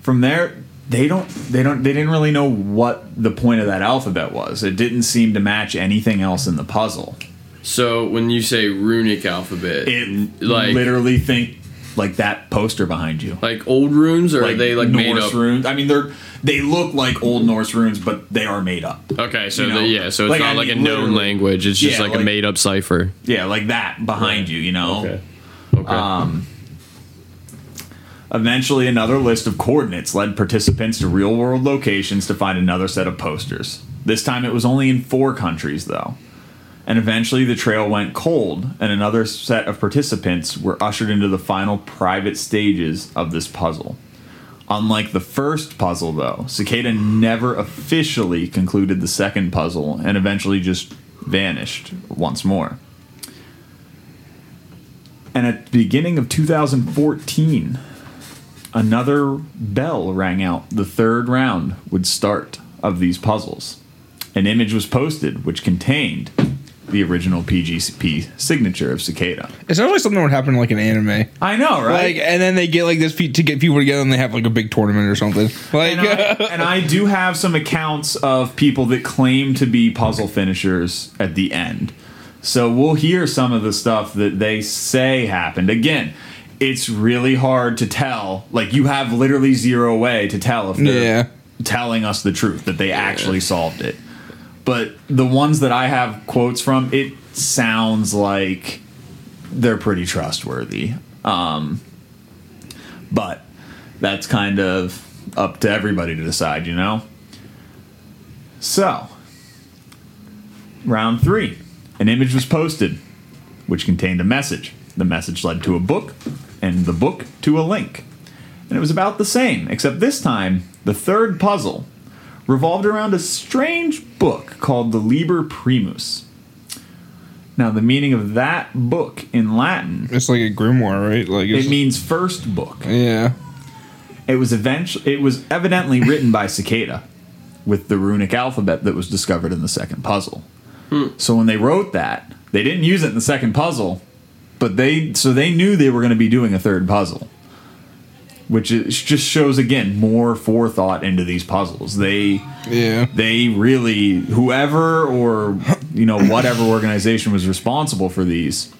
From there, they don't they don't they didn't really know what the point of that alphabet was. It didn't seem to match anything else in the puzzle. So when you say runic alphabet, It like literally think like that poster behind you. like old runes or are they like Norse made up? runes. I mean, they're they look like old Norse runes, but they are made up. Okay, so You know? the, yeah, so it's Like, not I like mean, a known language. It's just Yeah, like, a made up cipher. Yeah, like that behind you. You know. Okay. Okay. Um, eventually, another list of coordinates led participants to real world locations to find another set of posters. This time it was only in four countries, though. And eventually the trail went cold, and another set of participants were ushered into the final private stages of this puzzle. Unlike the first puzzle, though, Cicada never officially concluded the second puzzle and eventually just vanished once more. And at the beginning of 2014, another bell rang out. The third round would start of these puzzles. An image was posted which contained the original PGP signature of Cicada. It sounds like something that would happen in like an anime. I know, right? Like, and then they get like this pe- to get people together, and they have like a big tournament or something. Like, and, I, and I do have some accounts of people that claim to be puzzle finishers at the end. So we'll hear some of the stuff that they say happened. Again, it's really hard to tell. Like you have literally zero way to tell if they're Yeah. telling us the truth that they actually solved it. But the ones that I have quotes from, it sounds like they're pretty trustworthy. Um, but that's kind of up to everybody to decide, you know? So, round three an image was posted which contained a message. The message led to a book, and the book to a link. And it was about the same, except this time, the third puzzle revolved around a strange book called the Liber Primus. Now, the meaning of that book in Latin, it's like a grimoire, right? Like, it's, it means first book. yeah. It was eventually it was evidently written by Cicada with the runic alphabet that was discovered in the second puzzle. Hmm. So when they wrote that, they didn't use it in the second puzzle, but they so they knew they were going to be doing a third puzzle. Which is, just shows again more forethought into these puzzles. They Yeah. they really whoever or you know whatever organization was responsible for these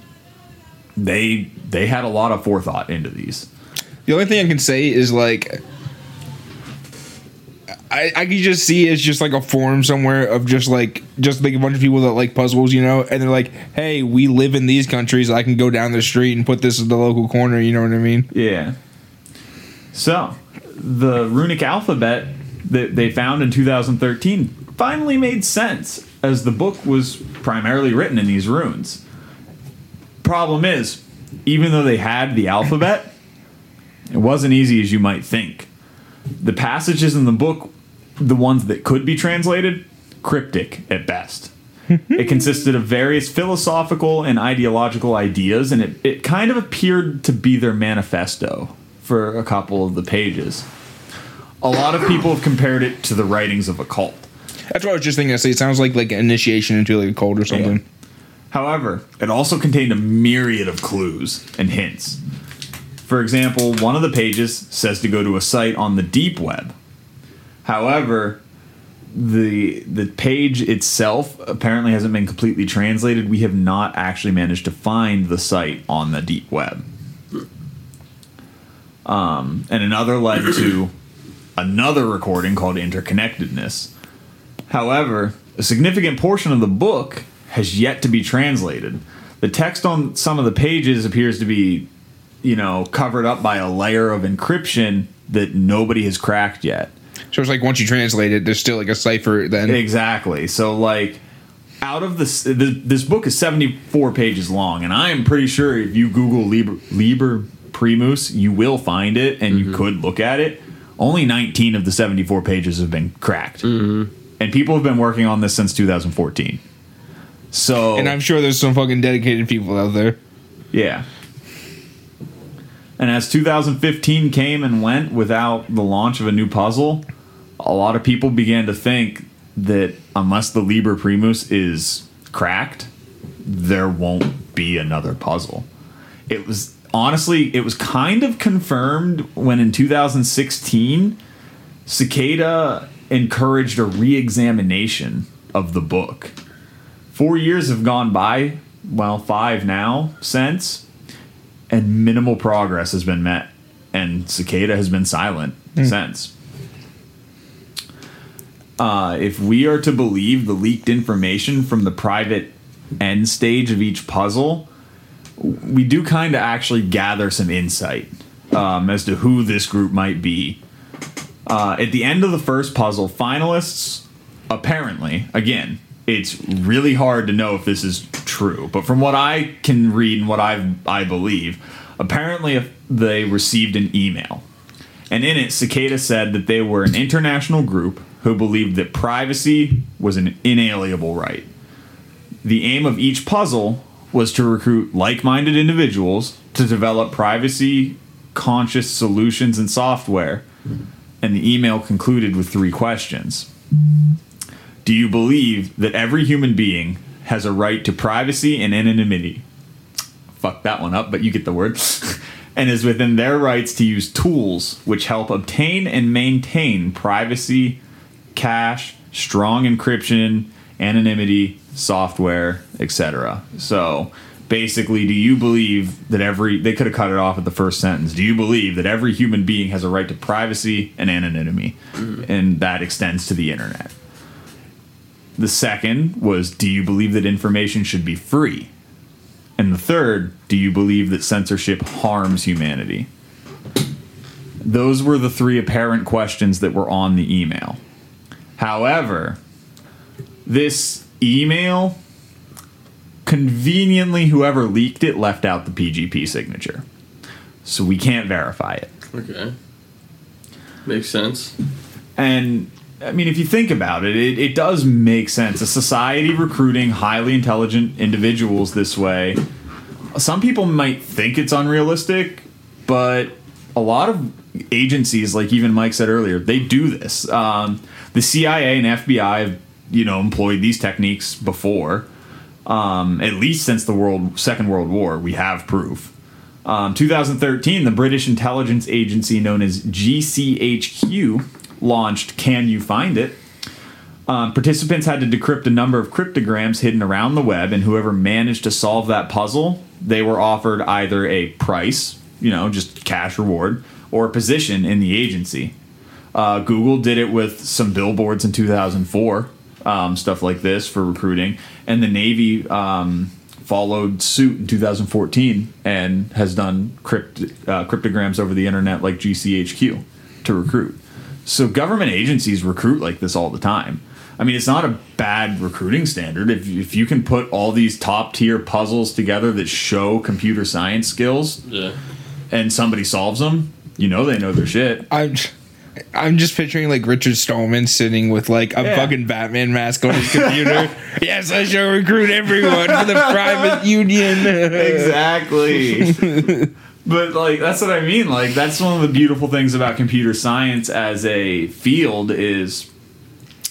they they had a lot of forethought into these. The only thing I can say is like I, I can just see it's just like a forum somewhere of just like just like a bunch of people that like puzzles, you know, and they're like, "Hey, we live in these countries. I can go down the street and put this in the local corner." You know what I mean? Yeah. So, the runic alphabet that they found in 2013 finally made sense as the book was primarily written in these runes. Problem is, even though they had the alphabet, it wasn't easy as you might think. The passages in the book, the ones that could be translated, cryptic at best. it consisted of various philosophical and ideological ideas, and it, it kind of appeared to be their manifesto for a couple of the pages. A lot of people have compared it to the writings of a cult. That's what I was just thinking. I say it sounds like like initiation into like a cult or something. However, it also contained a myriad of clues and hints. For example, one of the pages says to go to a site on the deep web. However, the the page itself apparently hasn't been completely translated. We have not actually managed to find the site on the deep web. Um, and another led to another recording called Interconnectedness. However, a significant portion of the book has yet to be translated. The text on some of the pages appears to be, you know, covered up by a layer of encryption that nobody has cracked yet. So it's like once you translate it, there's still like a cipher then. Exactly. So like out of this this, this book is 74 pages long and I am pretty sure if you google Liber, Liber Primus, you will find it and you mm-hmm. could look at it. Only 19 of the 74 pages have been cracked. Mm-hmm. And people have been working on this since 2014. So And I'm sure there's some fucking dedicated people out there. Yeah. And as 2015 came and went without the launch of a new puzzle, a lot of people began to think that unless the Liber Primus is cracked, there won't be another puzzle. It was honestly, it was kind of confirmed when in 2016, Cicada encouraged a re examination of the book. Four years have gone by, well, five now since, and minimal progress has been met, and Cicada has been silent since. Uh, if we are to believe the leaked information from the private end stage of each puzzle, we do kind of actually gather some insight um, as to who this group might be. Uh, at the end of the first puzzle, finalists apparently, again, it's really hard to know if this is true, but from what I can read and what I I believe, apparently they received an email, and in it, Cicada said that they were an international group who believed that privacy was an inalienable right. The aim of each puzzle was to recruit like-minded individuals to develop privacy conscious solutions and software. And the email concluded with three questions. Do you believe that every human being has a right to privacy and anonymity? Fuck that one up, but you get the word. and is within their rights to use tools which help obtain and maintain privacy, cache, strong encryption, anonymity, software, etc. So basically, do you believe that every they could have cut it off at the first sentence? Do you believe that every human being has a right to privacy and anonymity, mm. and that extends to the internet? The second was, do you believe that information should be free? And the third, do you believe that censorship harms humanity? Those were the three apparent questions that were on the email. However, this email conveniently whoever leaked it left out the PGP signature. So we can't verify it. Okay. Makes sense. And I mean, if you think about it, it, it does make sense. A society recruiting highly intelligent individuals this way, some people might think it's unrealistic, but a lot of agencies, like even Mike said earlier, they do this. Um, the CIA and FBI have, you know, employed these techniques before. Um, at least since the world Second World War, we have proof. Um, 2013, the British intelligence agency known as GCHQ launched Can You Find It? Um, participants had to decrypt a number of cryptograms hidden around the web, and whoever managed to solve that puzzle, they were offered either a price, you know, just cash reward, or a position in the agency. Uh, Google did it with some billboards in 2004, um, stuff like this for recruiting, and the Navy um, followed suit in 2014 and has done crypt, uh, cryptograms over the internet like GCHQ to recruit. So government agencies recruit like this all the time. I mean, it's not a bad recruiting standard. If, if you can put all these top tier puzzles together that show computer science skills Yeah. and somebody solves them, you know they know their shit. I'm I'm just picturing like Richard Stallman sitting with like a Yeah. fucking Batman mask on his computer. yes, I shall recruit everyone for the private union. exactly. but like that's what I mean. Like that's one of the beautiful things about computer science as a field is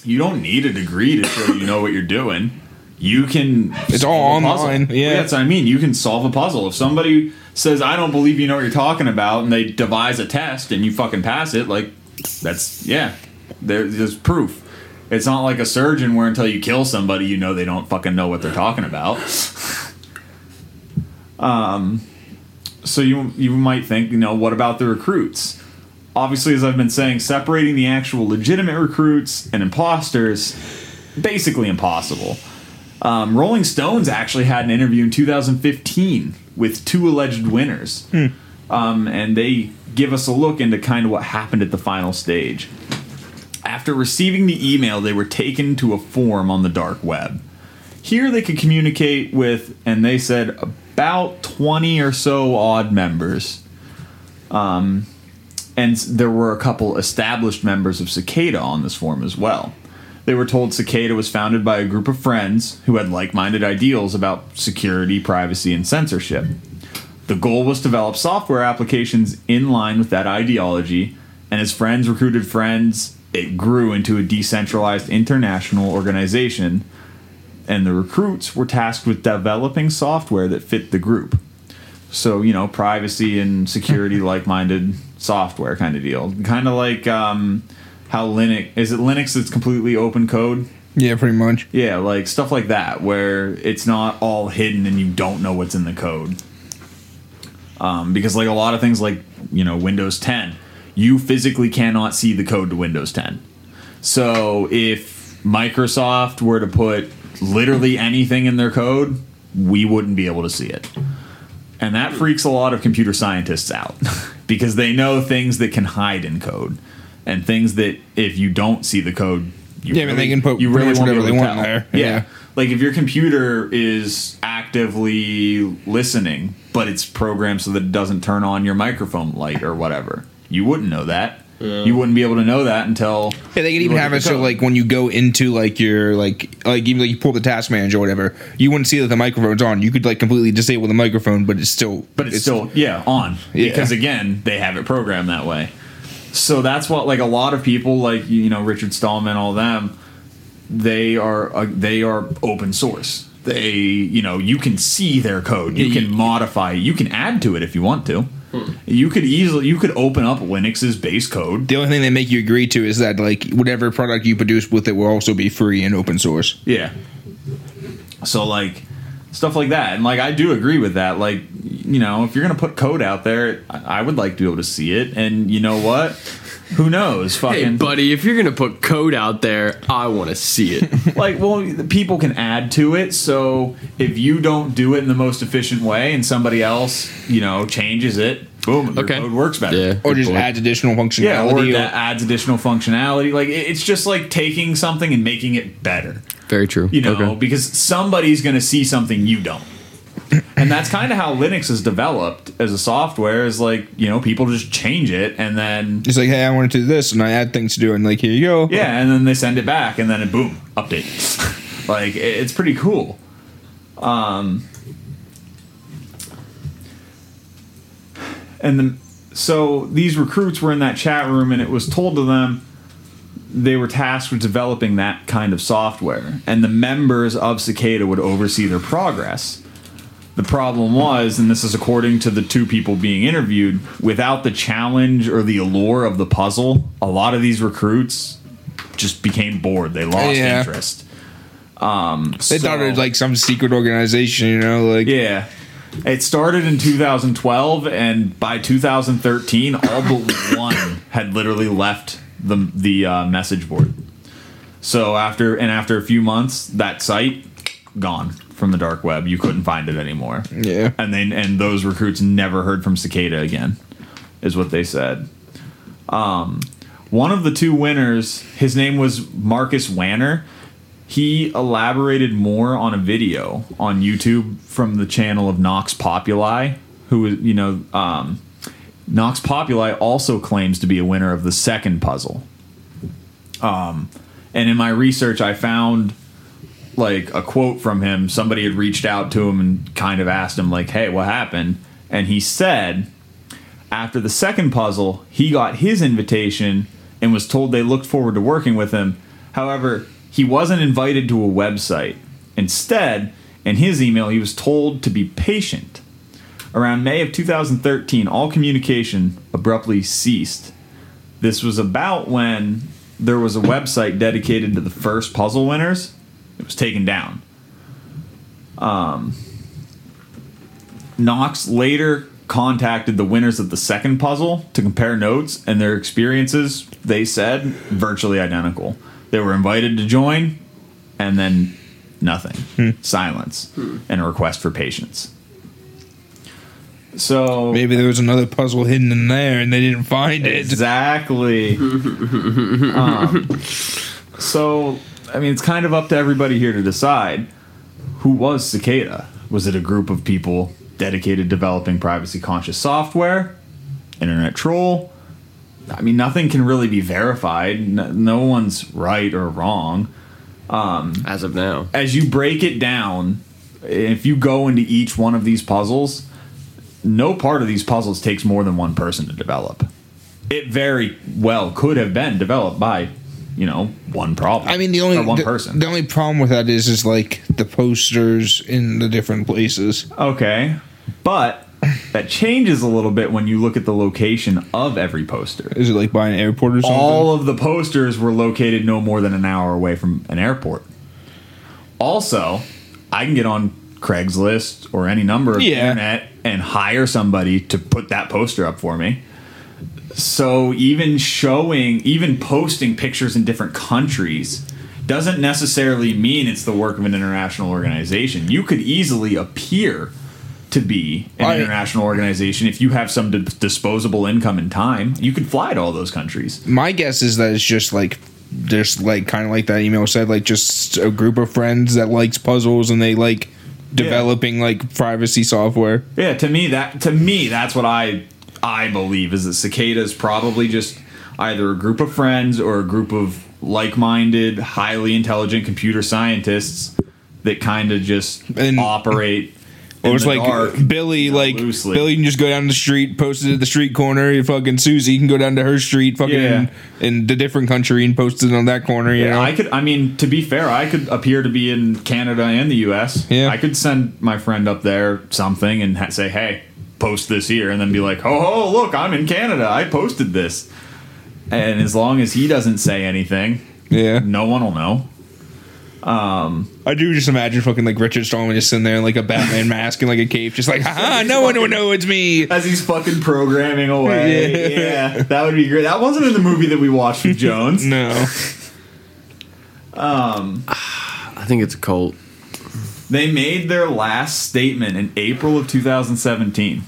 you don't need a degree to show you know what you're doing. You can It's all online, yeah. that's what I mean. You can solve a puzzle. If somebody says I don't believe you know what you're talking about and they devise a test and you fucking pass it, like that's yeah. There, there's proof. It's not like a surgeon where until you kill somebody, you know they don't fucking know what they're talking about. um, so you you might think, you know, what about the recruits? Obviously, as I've been saying, separating the actual legitimate recruits and imposters basically impossible. Um, Rolling Stones actually had an interview in 2015 with two alleged winners, um, and they give us a look into kind of what happened at the final stage. After receiving the email, they were taken to a forum on the dark web. Here they could communicate with, and they said about 20 or so odd members. Um, and there were a couple established members of Cicada on this forum as well. They were told Cicada was founded by a group of friends who had like minded ideals about security, privacy, and censorship. The goal was to develop software applications in line with that ideology, and as friends recruited friends, it grew into a decentralized international organization, and the recruits were tasked with developing software that fit the group. So, you know, privacy and security like minded software kind of deal. Kind of like um, how Linux is it Linux that's completely open code? yeah, pretty much. Yeah, like stuff like that, where it's not all hidden and you don't know what's in the code. Um, because like a lot of things, like you know Windows 10, you physically cannot see the code to Windows 10. So if Microsoft were to put literally anything in their code, we wouldn't be able to see it. And that freaks a lot of computer scientists out because they know things that can hide in code and things that if you don't see the code, you Yeah, but they can put you really won't whatever they want tell. there. Yeah. Yeah. Like if your computer is actively listening, but it's programmed so that it doesn't turn on your microphone light or whatever, you wouldn't know that. You wouldn't be able to know that until Yeah, they can even have it so like when you go into like your like like even like you pull the task manager or whatever, you wouldn't see that the microphone's on. You could like completely disable the microphone, but it's still but it's, still yeah on Yeah. because again they have it programmed that way so that's what like a lot of people like you know richard stallman all them they are uh, they are open source they you know you can see their code. You Yeah, can modify it. You can add to it if you want to. Hmm. You could easily you could open up linux's base code. The only thing they make you agree to is that like whatever product you produce with it will also be free and open source. Yeah. So like stuff like that, and like I do agree with that. Like you know, if you're gonna put code out there, I I would like to be able to see it. And you know what? Who knows? Fucking Hey, buddy, if you're gonna put code out there, I want to see it. like, well, the people can add to it. So if you don't do it in the most efficient way, and somebody else, you know, changes it, boom, your Okay. code works better. yeah, Or just point. adds additional functionality. Yeah, or functionality. that adds additional functionality. Like it's just like taking something and making it better. Very true. you know, Okay. because somebody's going to see something you don't. and that's kind of how Linux is developed as a software is like, you know, people just change it and then it's like, hey, I want to do this, and I add things to do, and like, here you go. yeah, and then they send it back and then it boom, update. like it's pretty cool. Um and then so these recruits were in that chat room and it was told to them they were tasked with developing that kind of software and the members of cicada would oversee their progress the problem was and this is according to the two people being interviewed without the challenge or the allure of the puzzle a lot of these recruits just became bored they lost Yeah. interest um They thought it was like some secret organization, you know, like yeah. It started in 2012, and by 2013, all but one had literally left the the uh, message board. So after and after a few months, that site gone from the dark web. You couldn't find it anymore. yeah. And then and those recruits never heard from Cicada again, is what they said. Um, one of the two winners, his name was Marcus Wanner, he elaborated more on a video on YouTube from the channel of Nox Populi, who is, you know, um, Nox Populi also claims to be a winner of the second puzzle. Um, and in my research, I found like a quote from him. Somebody had reached out to him and kind of asked him, like, hey, what happened? And he said, after the second puzzle, he got his invitation and was told they looked forward to working with him. However, he wasn't invited to a website. Instead, in his email, he was told to be patient. Around May of 2013, all communication abruptly ceased. This was about when there was a website dedicated to the first puzzle winners. It was taken down. Um, Nox later contacted the winners of the second puzzle to compare notes, and their experiences, they said, virtually identical. They were invited to join, and then nothing. Silence. And a request for patience. So Maybe there was another puzzle hidden in there and they didn't find it. Exactly. um, so, I mean, it's kind of up to everybody here to decide who was Cicada. Was it a group of people dedicated to developing privacy conscious software? Internet troll? I mean, nothing can really be verified. No, no one's right or wrong. As of now. As you break it down, if you go into each one of these puzzles, no part of these puzzles takes more than one person to develop. It very well could have been developed by, you know, one problem. I mean, the only one the, person. The only problem with that is, is like the posters in the different places. okay, but that changes a little bit when you look at the location of every poster. Is it like by an airport or something? All of the posters were located no more than an hour away from an airport. Also, I can get on Craigslist or any number of Yeah. internet and hire somebody to put that poster up for me. So even showing, even posting pictures in different countries doesn't necessarily mean it's the work of an international organization. You could easily appear to be an I- international organization if you have some di- disposable income and time. You could fly to all those countries. My guess is that it's just like there's like kind of like that email said, like just a group of friends that likes puzzles and they like developing like privacy software. Yeah, to me that to me that's what I I believe is that cicada is probably just either a group of friends or a group of like-minded, highly intelligent computer scientists that kind of just And- operate. Or in it's like dark, Billy, you know, like loosely. Billy can just go down the street, post it at the street corner. You fucking Susie can go down to her street, fucking Yeah. in the different country and post it on that corner. You Yeah, know, I could. I mean, to be fair, I could appear to be in Canada and the U.S. Yeah. I could send my friend up there something and ha- say, "Hey, post this here," and then be like, "Oh, oh, look, I'm in Canada. I posted this." And as long as he doesn't say anything, yeah. no one will know. I do just imagine fucking like Richard Stallman just sitting there in like a Batman mask and like a cape, just like, haha, no one will know it's me. As he's fucking programming away. Yeah. yeah. that would be great. That wasn't in the movie that we watched with Jones. No, um, I think it's a cult. They made their last statement in April of 2017.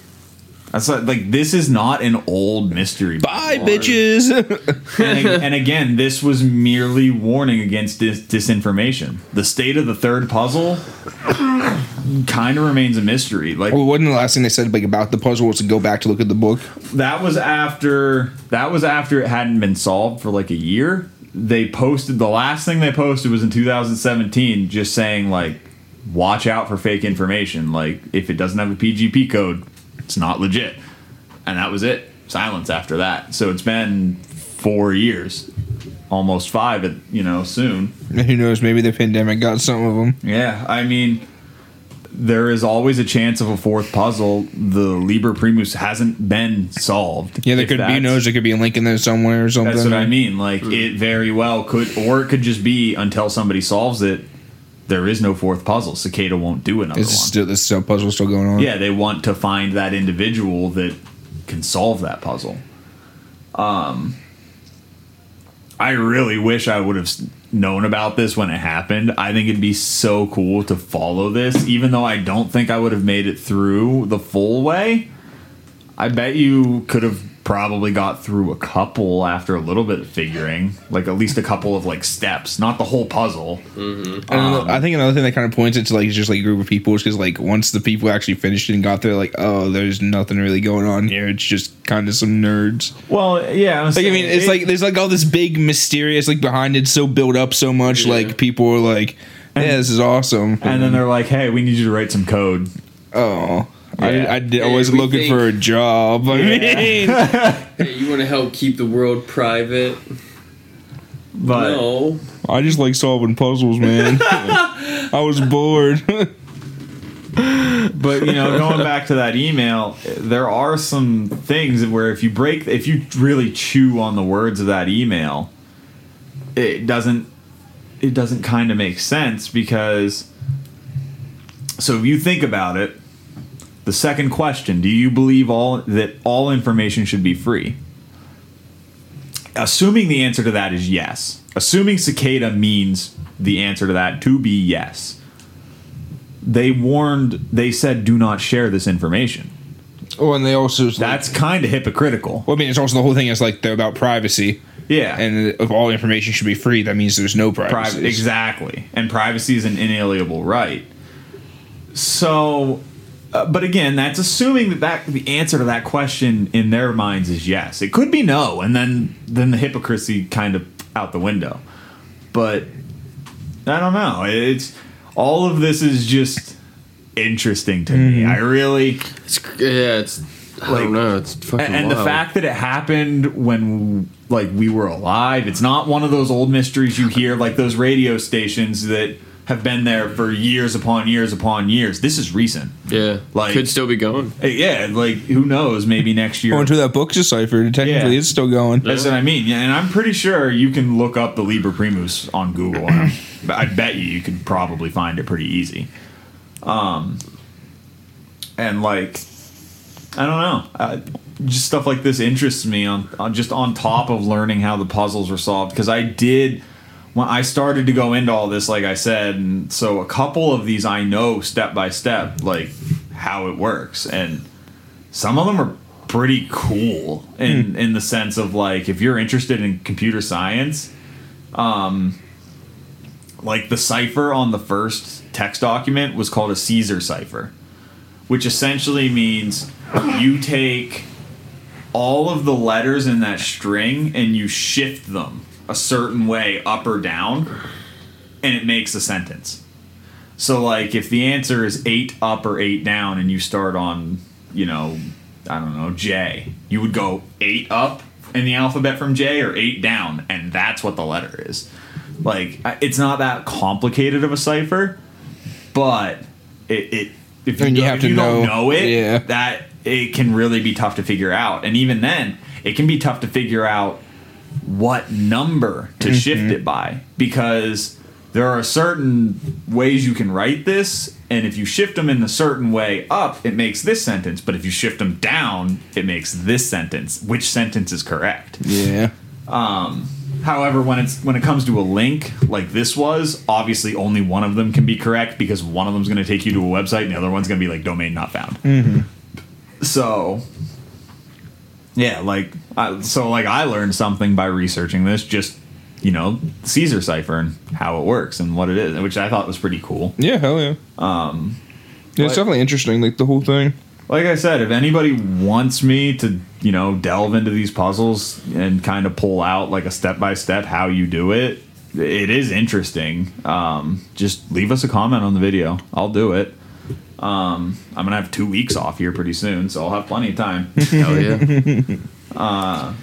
That's like, like this is not an old mystery. bye, bitches. and, and again, this was merely warning against dis- disinformation. The state of the third puzzle kind of remains a mystery. Like well, wasn't the last thing they said like about the puzzle was to go back to look at the book? that was after that was after it hadn't been solved for like a year. They posted the last thing they posted was in 2017, just saying like, watch out for fake information. Like if it doesn't have a PGP code, it's not legit. And that was it. Silence after that. So it's been four years, almost five. At, you know, soon. Who knows? Maybe the pandemic got some of them. Yeah, I mean, there is always a chance of a fourth puzzle. The Liber Primus hasn't been solved. Yeah, there could be who that's- knows. There could be a link in there somewhere or something. That's what I mean. Like it very well could, or it could just be until somebody solves it. There is no fourth puzzle. Cicada won't do another Is one. this still this still puzzle still going on? yeah, they want to find that individual that can solve that puzzle. Um, I really wish I would have known about this when it happened. I think it'd be so cool to follow this, even though I don't think I would have made it through the full way. I bet you could have probably got through a couple after a little bit of figuring, like at least a couple of like steps, not the whole puzzle. Mm-hmm. And another- um, I think another thing that kind of points it to like just like a group of people is because like once the people actually finished it and got there, like oh, there's nothing really going on here. It's just kind of some nerds. Well, yeah, Like I mean, it's like there's like all this big mysterious like behind it, so built up so much. Yeah. Like people are like, yeah, this is awesome. and then they're like, "Hey, we need you to write some code." oh. I, Yeah. I, did, I was we looking think- for a job. I mean, Hey, you want to help keep the world private? But no. I just like solving puzzles, man. I was bored. But you know, going back to that email, there are some things where if you break, if you really chew on the words of that email, it doesn't, it doesn't kind of make sense because. So if you think about it, the second question: Do you believe all that all information should be free? Assuming the answer to that is yes. Assuming cicada means the answer to that to be yes. They warned they said do not share this information. Oh, and they also like, that's kind of hypocritical. Well, I mean, it's also the whole thing is like they're about privacy, yeah. And if all information should be free, that means there's no privacy. Privacy, exactly. And privacy is an inalienable right. So uh, but again that's assuming that, that the answer to that question in their minds is yes. It could be no and then then the hypocrisy kind of out the window. But i don't know. It's all of this is just interesting to me. I really It's, yeah, it's. I Like- don't know. It's fucking and, and the fact that it happened when like we were alive it's not one of those old mysteries you hear like those radio stations that have been there for years upon years upon years this is recent Yeah. like- could still be going. Yeah like who knows maybe next year Going to that book decipher, technically Yeah. it's still going. that's what i mean yeah, and i'm pretty sure you can look up the liber primus on google and I'm- bet you you could probably find it pretty easy um and like I don't know. Uh, just stuff like this interests me on, on just on top of learning how the puzzles were solved because I did when I started to go into all this, like I said, and so a couple of these I know step by step, like how it works, and some of them are pretty cool in in the sense of like if you're interested in computer science, um, like the cipher on the first text document was called a Caesar cipher which essentially means you take all of the letters in that string and you shift them a certain way up or down and it makes a sentence. So like if the answer is 8 up or 8 down and you start on, you know, I don't know, J, you would go 8 up in the alphabet from J or 8 down and that's what the letter is. Like it's not that complicated of a cipher, but it, it if you, And you don't- have if you don't know- know it, yeah. that it can really be tough to figure out. And even then, it can be tough to figure out what number to mm-hmm. shift it by. Because there are certain ways you can write this and if you shift them in a certain way up it makes this sentence but if you shift them down it makes this sentence. Which sentence is correct? Yeah. Um, however, when it's when it comes to a link like this was, obviously only one of them can be correct because one of them's going to take you to a website and the other one's going to be like domain not found. Mm-hmm. So, yeah, like I, so like I learned something by researching this, just you know Caesar cipher and how it works and what it is, which I thought was pretty cool. Yeah, hell yeah. Um, yeah, it's definitely interesting, like the whole thing. Like I said, if anybody wants me to, you know, delve into these puzzles and kind of pull out like a step by step how you do it, it is interesting. Um, just leave us a comment on the video. I'll do it. Um, I'm gonna have two weeks off here pretty soon, so I'll have plenty of time. Hell yeah.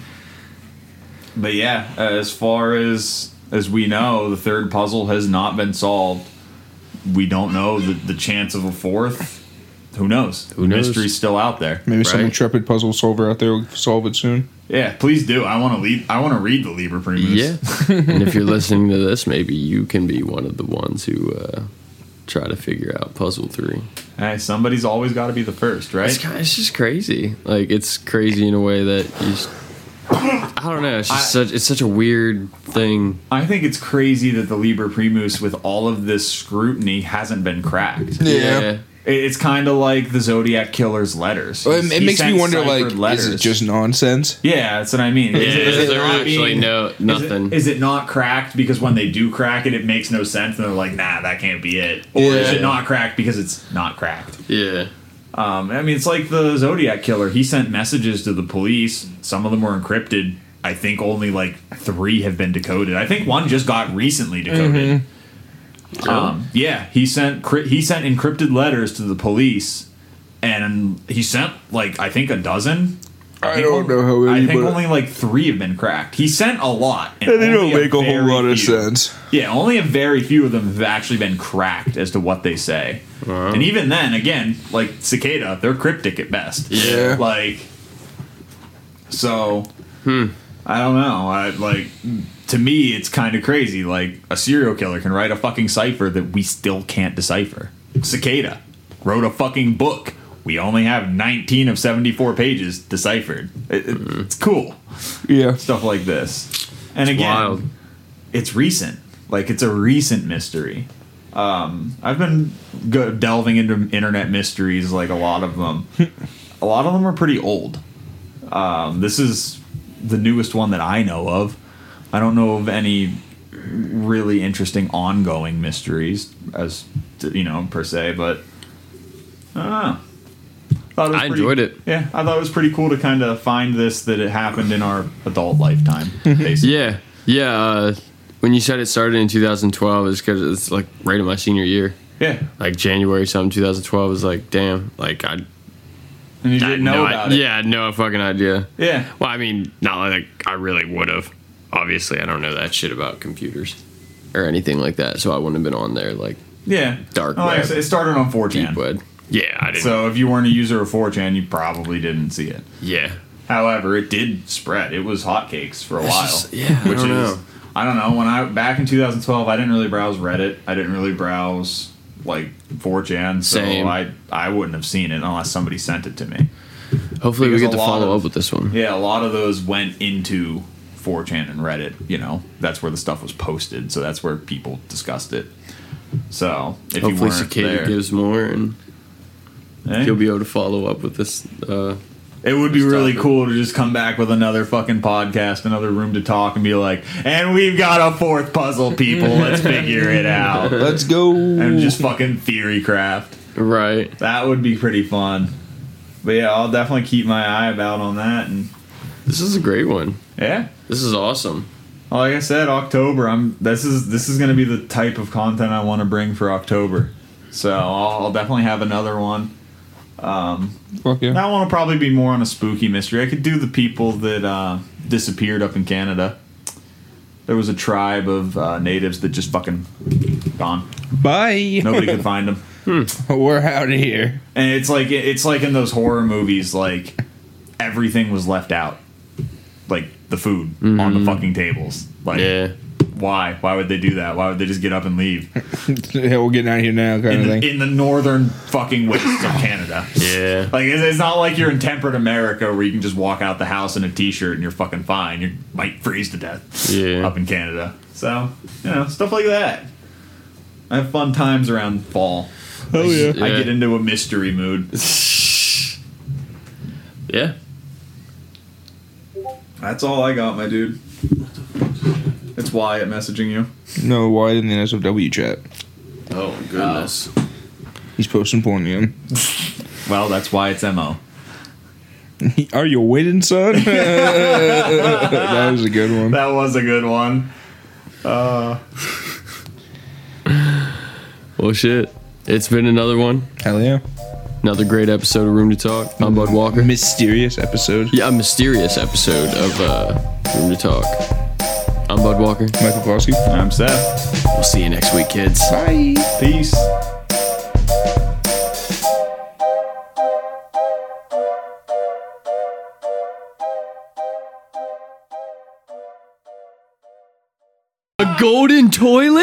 but yeah, as far as as we know, the third puzzle has not been solved. We don't know the, the chance of a fourth. Who knows? Who knows? Mystery's still out there. Maybe some intrepid puzzle solver out there will solve it soon. Yeah, please do. I want to lead. I want to read the Liber Primus. yeah. and if you're listening to this, maybe you can be one of the ones who uh, try to figure out puzzle three. Hey, somebody's always got to be the first, right? It's, kind it's just crazy. Like it's crazy in a way that you. Just, I don't know. It's just I- such. It's such a weird thing. I think it's crazy that the Liber Primus, with all of this scrutiny, hasn't been cracked. Yeah. It- It's kind of like the Zodiac killer's letters. Well, it, it makes me wonder, like, ciphered is it just nonsense? Yeah, that's what I mean. Yeah, Is it there not actually no- nothing. Is it, not cracked because when they do crack it, it makes no sense, and they're like, "Nah, that can't be it." Or is it not cracked because it's not cracked? Yeah. Um, I mean, it's like the Zodiac killer. He sent messages to the police. Some of them were encrypted. I think only like three have been decoded. I think one just got recently decoded. Um, yeah, he sent he sent encrypted letters to the police, and he sent like I think a dozen. I think don't only- know how many, I think but- only like three have been cracked. He sent a lot, and And they don't make a whole lot of few- sense. Yeah, only a very few of them have actually been cracked as to what they say. And even then, again, like cicada, they're cryptic at best. Yeah. Like, so I don't know. I like to me, it's kind of crazy. Like a serial killer can write a fucking cipher that we still can't decipher. Cicada wrote a fucking book. We only have 19 of 74 pages deciphered. It, it- It's cool Yeah. stuff like this. And again, Wild. it's recent. Like it's a recent mystery. Um, I've been go- delving into internet mysteries, like a lot of them. a lot of them are pretty old. Um, this is the newest one that I know of. I don't know of any really interesting ongoing mysteries, as to, you know, per se. But I don't know. Thought it was I pretty- enjoyed it. Yeah, I thought it was pretty cool to kind of find this that it happened in our adult lifetime. Basically. Yeah. Yeah. Uh, when you said it started in 2012, it's because it's like right in my senior year. Yeah. Like January something 2012 was like, damn. Like I, And you didn't had know no, about I, it. Yeah, I had no fucking idea. Yeah. Well, I mean, not like I really would have. Obviously, I don't know that shit about computers or anything like that, so I wouldn't have been on there like Yeah. Dark Oh, like web. said, it started on deep 4chan. web. Yeah, I didn't. So if you weren't a user of 4chan, you probably didn't see it. yeah, However, it did spread. It was hotcakes for a while. just- yeah, I which don't is know. I don't know. When I back in 2012, I didn't really browse Reddit. I didn't really browse like 4chan, so Same. I I wouldn't have seen it unless somebody sent it to me. hopefully we get to follow of- up with this one. Yeah, a lot of those went into 4chan and Reddit. You know, that's where the stuff was posted. So that's where people discussed it. So if you Hopefully, Cicada gives more, and eh, he'll be able to follow up with this. Uh, It would be really cool to just come back with another fucking podcast, another room to talk, and be like, and we've got a fourth puzzle, people. Let's figure it out. Let's go. And just fucking theory craft. right. That would be pretty fun. But yeah, I'll definitely keep my eye about on that. And This is a great one. Yeah, This is awesome. like I said, October. I'm. This is this is going to be the type of content I want to bring for October. So I'll, I'll definitely have another one. Fuck yeah. That one will probably be more on a spooky mystery. I could do the people that uh, disappeared up in Canada. There was a tribe of uh, natives that just fucking gone. Bye. Nobody could find them. We're out of here. And it's like it's like in those horror movies, like everything was left out, like the food on the mm-hmm. fucking tables. Like, Yeah. why? Why would they do that? Why would they just get up and leave yeah, we're getting out of here now, kind in of the, thing. in the northern fucking wastes of Canada? Yeah. Like it's, it's not like you're in temperate America where you can just walk out the house in a t-shirt and you're fucking fine. You might freeze to death. Yeah. Up in Canada, so you know stuff like that. I have fun times around fall. Oh yeah. I Yeah. get into a mystery mood. Yeah. That's all I got, my dude. It's Wyatt messaging you. No, why in the NSFW chat? Oh goodness. He's posting porn again. Well, that's why it's mo. Are you waiting, son? that was a good one. That was a good one. Uh, well, shit. It's been another one. Hell yeah. Another great episode of Room to Talk. I'm Bud Walker. Mysterious episode. Yeah, a mysterious episode of uh, Room to Talk. I'm Bud Walker. Michael Klosky. I'm Seth. We'll see you next week, kids. Bye. Peace. A golden toilet?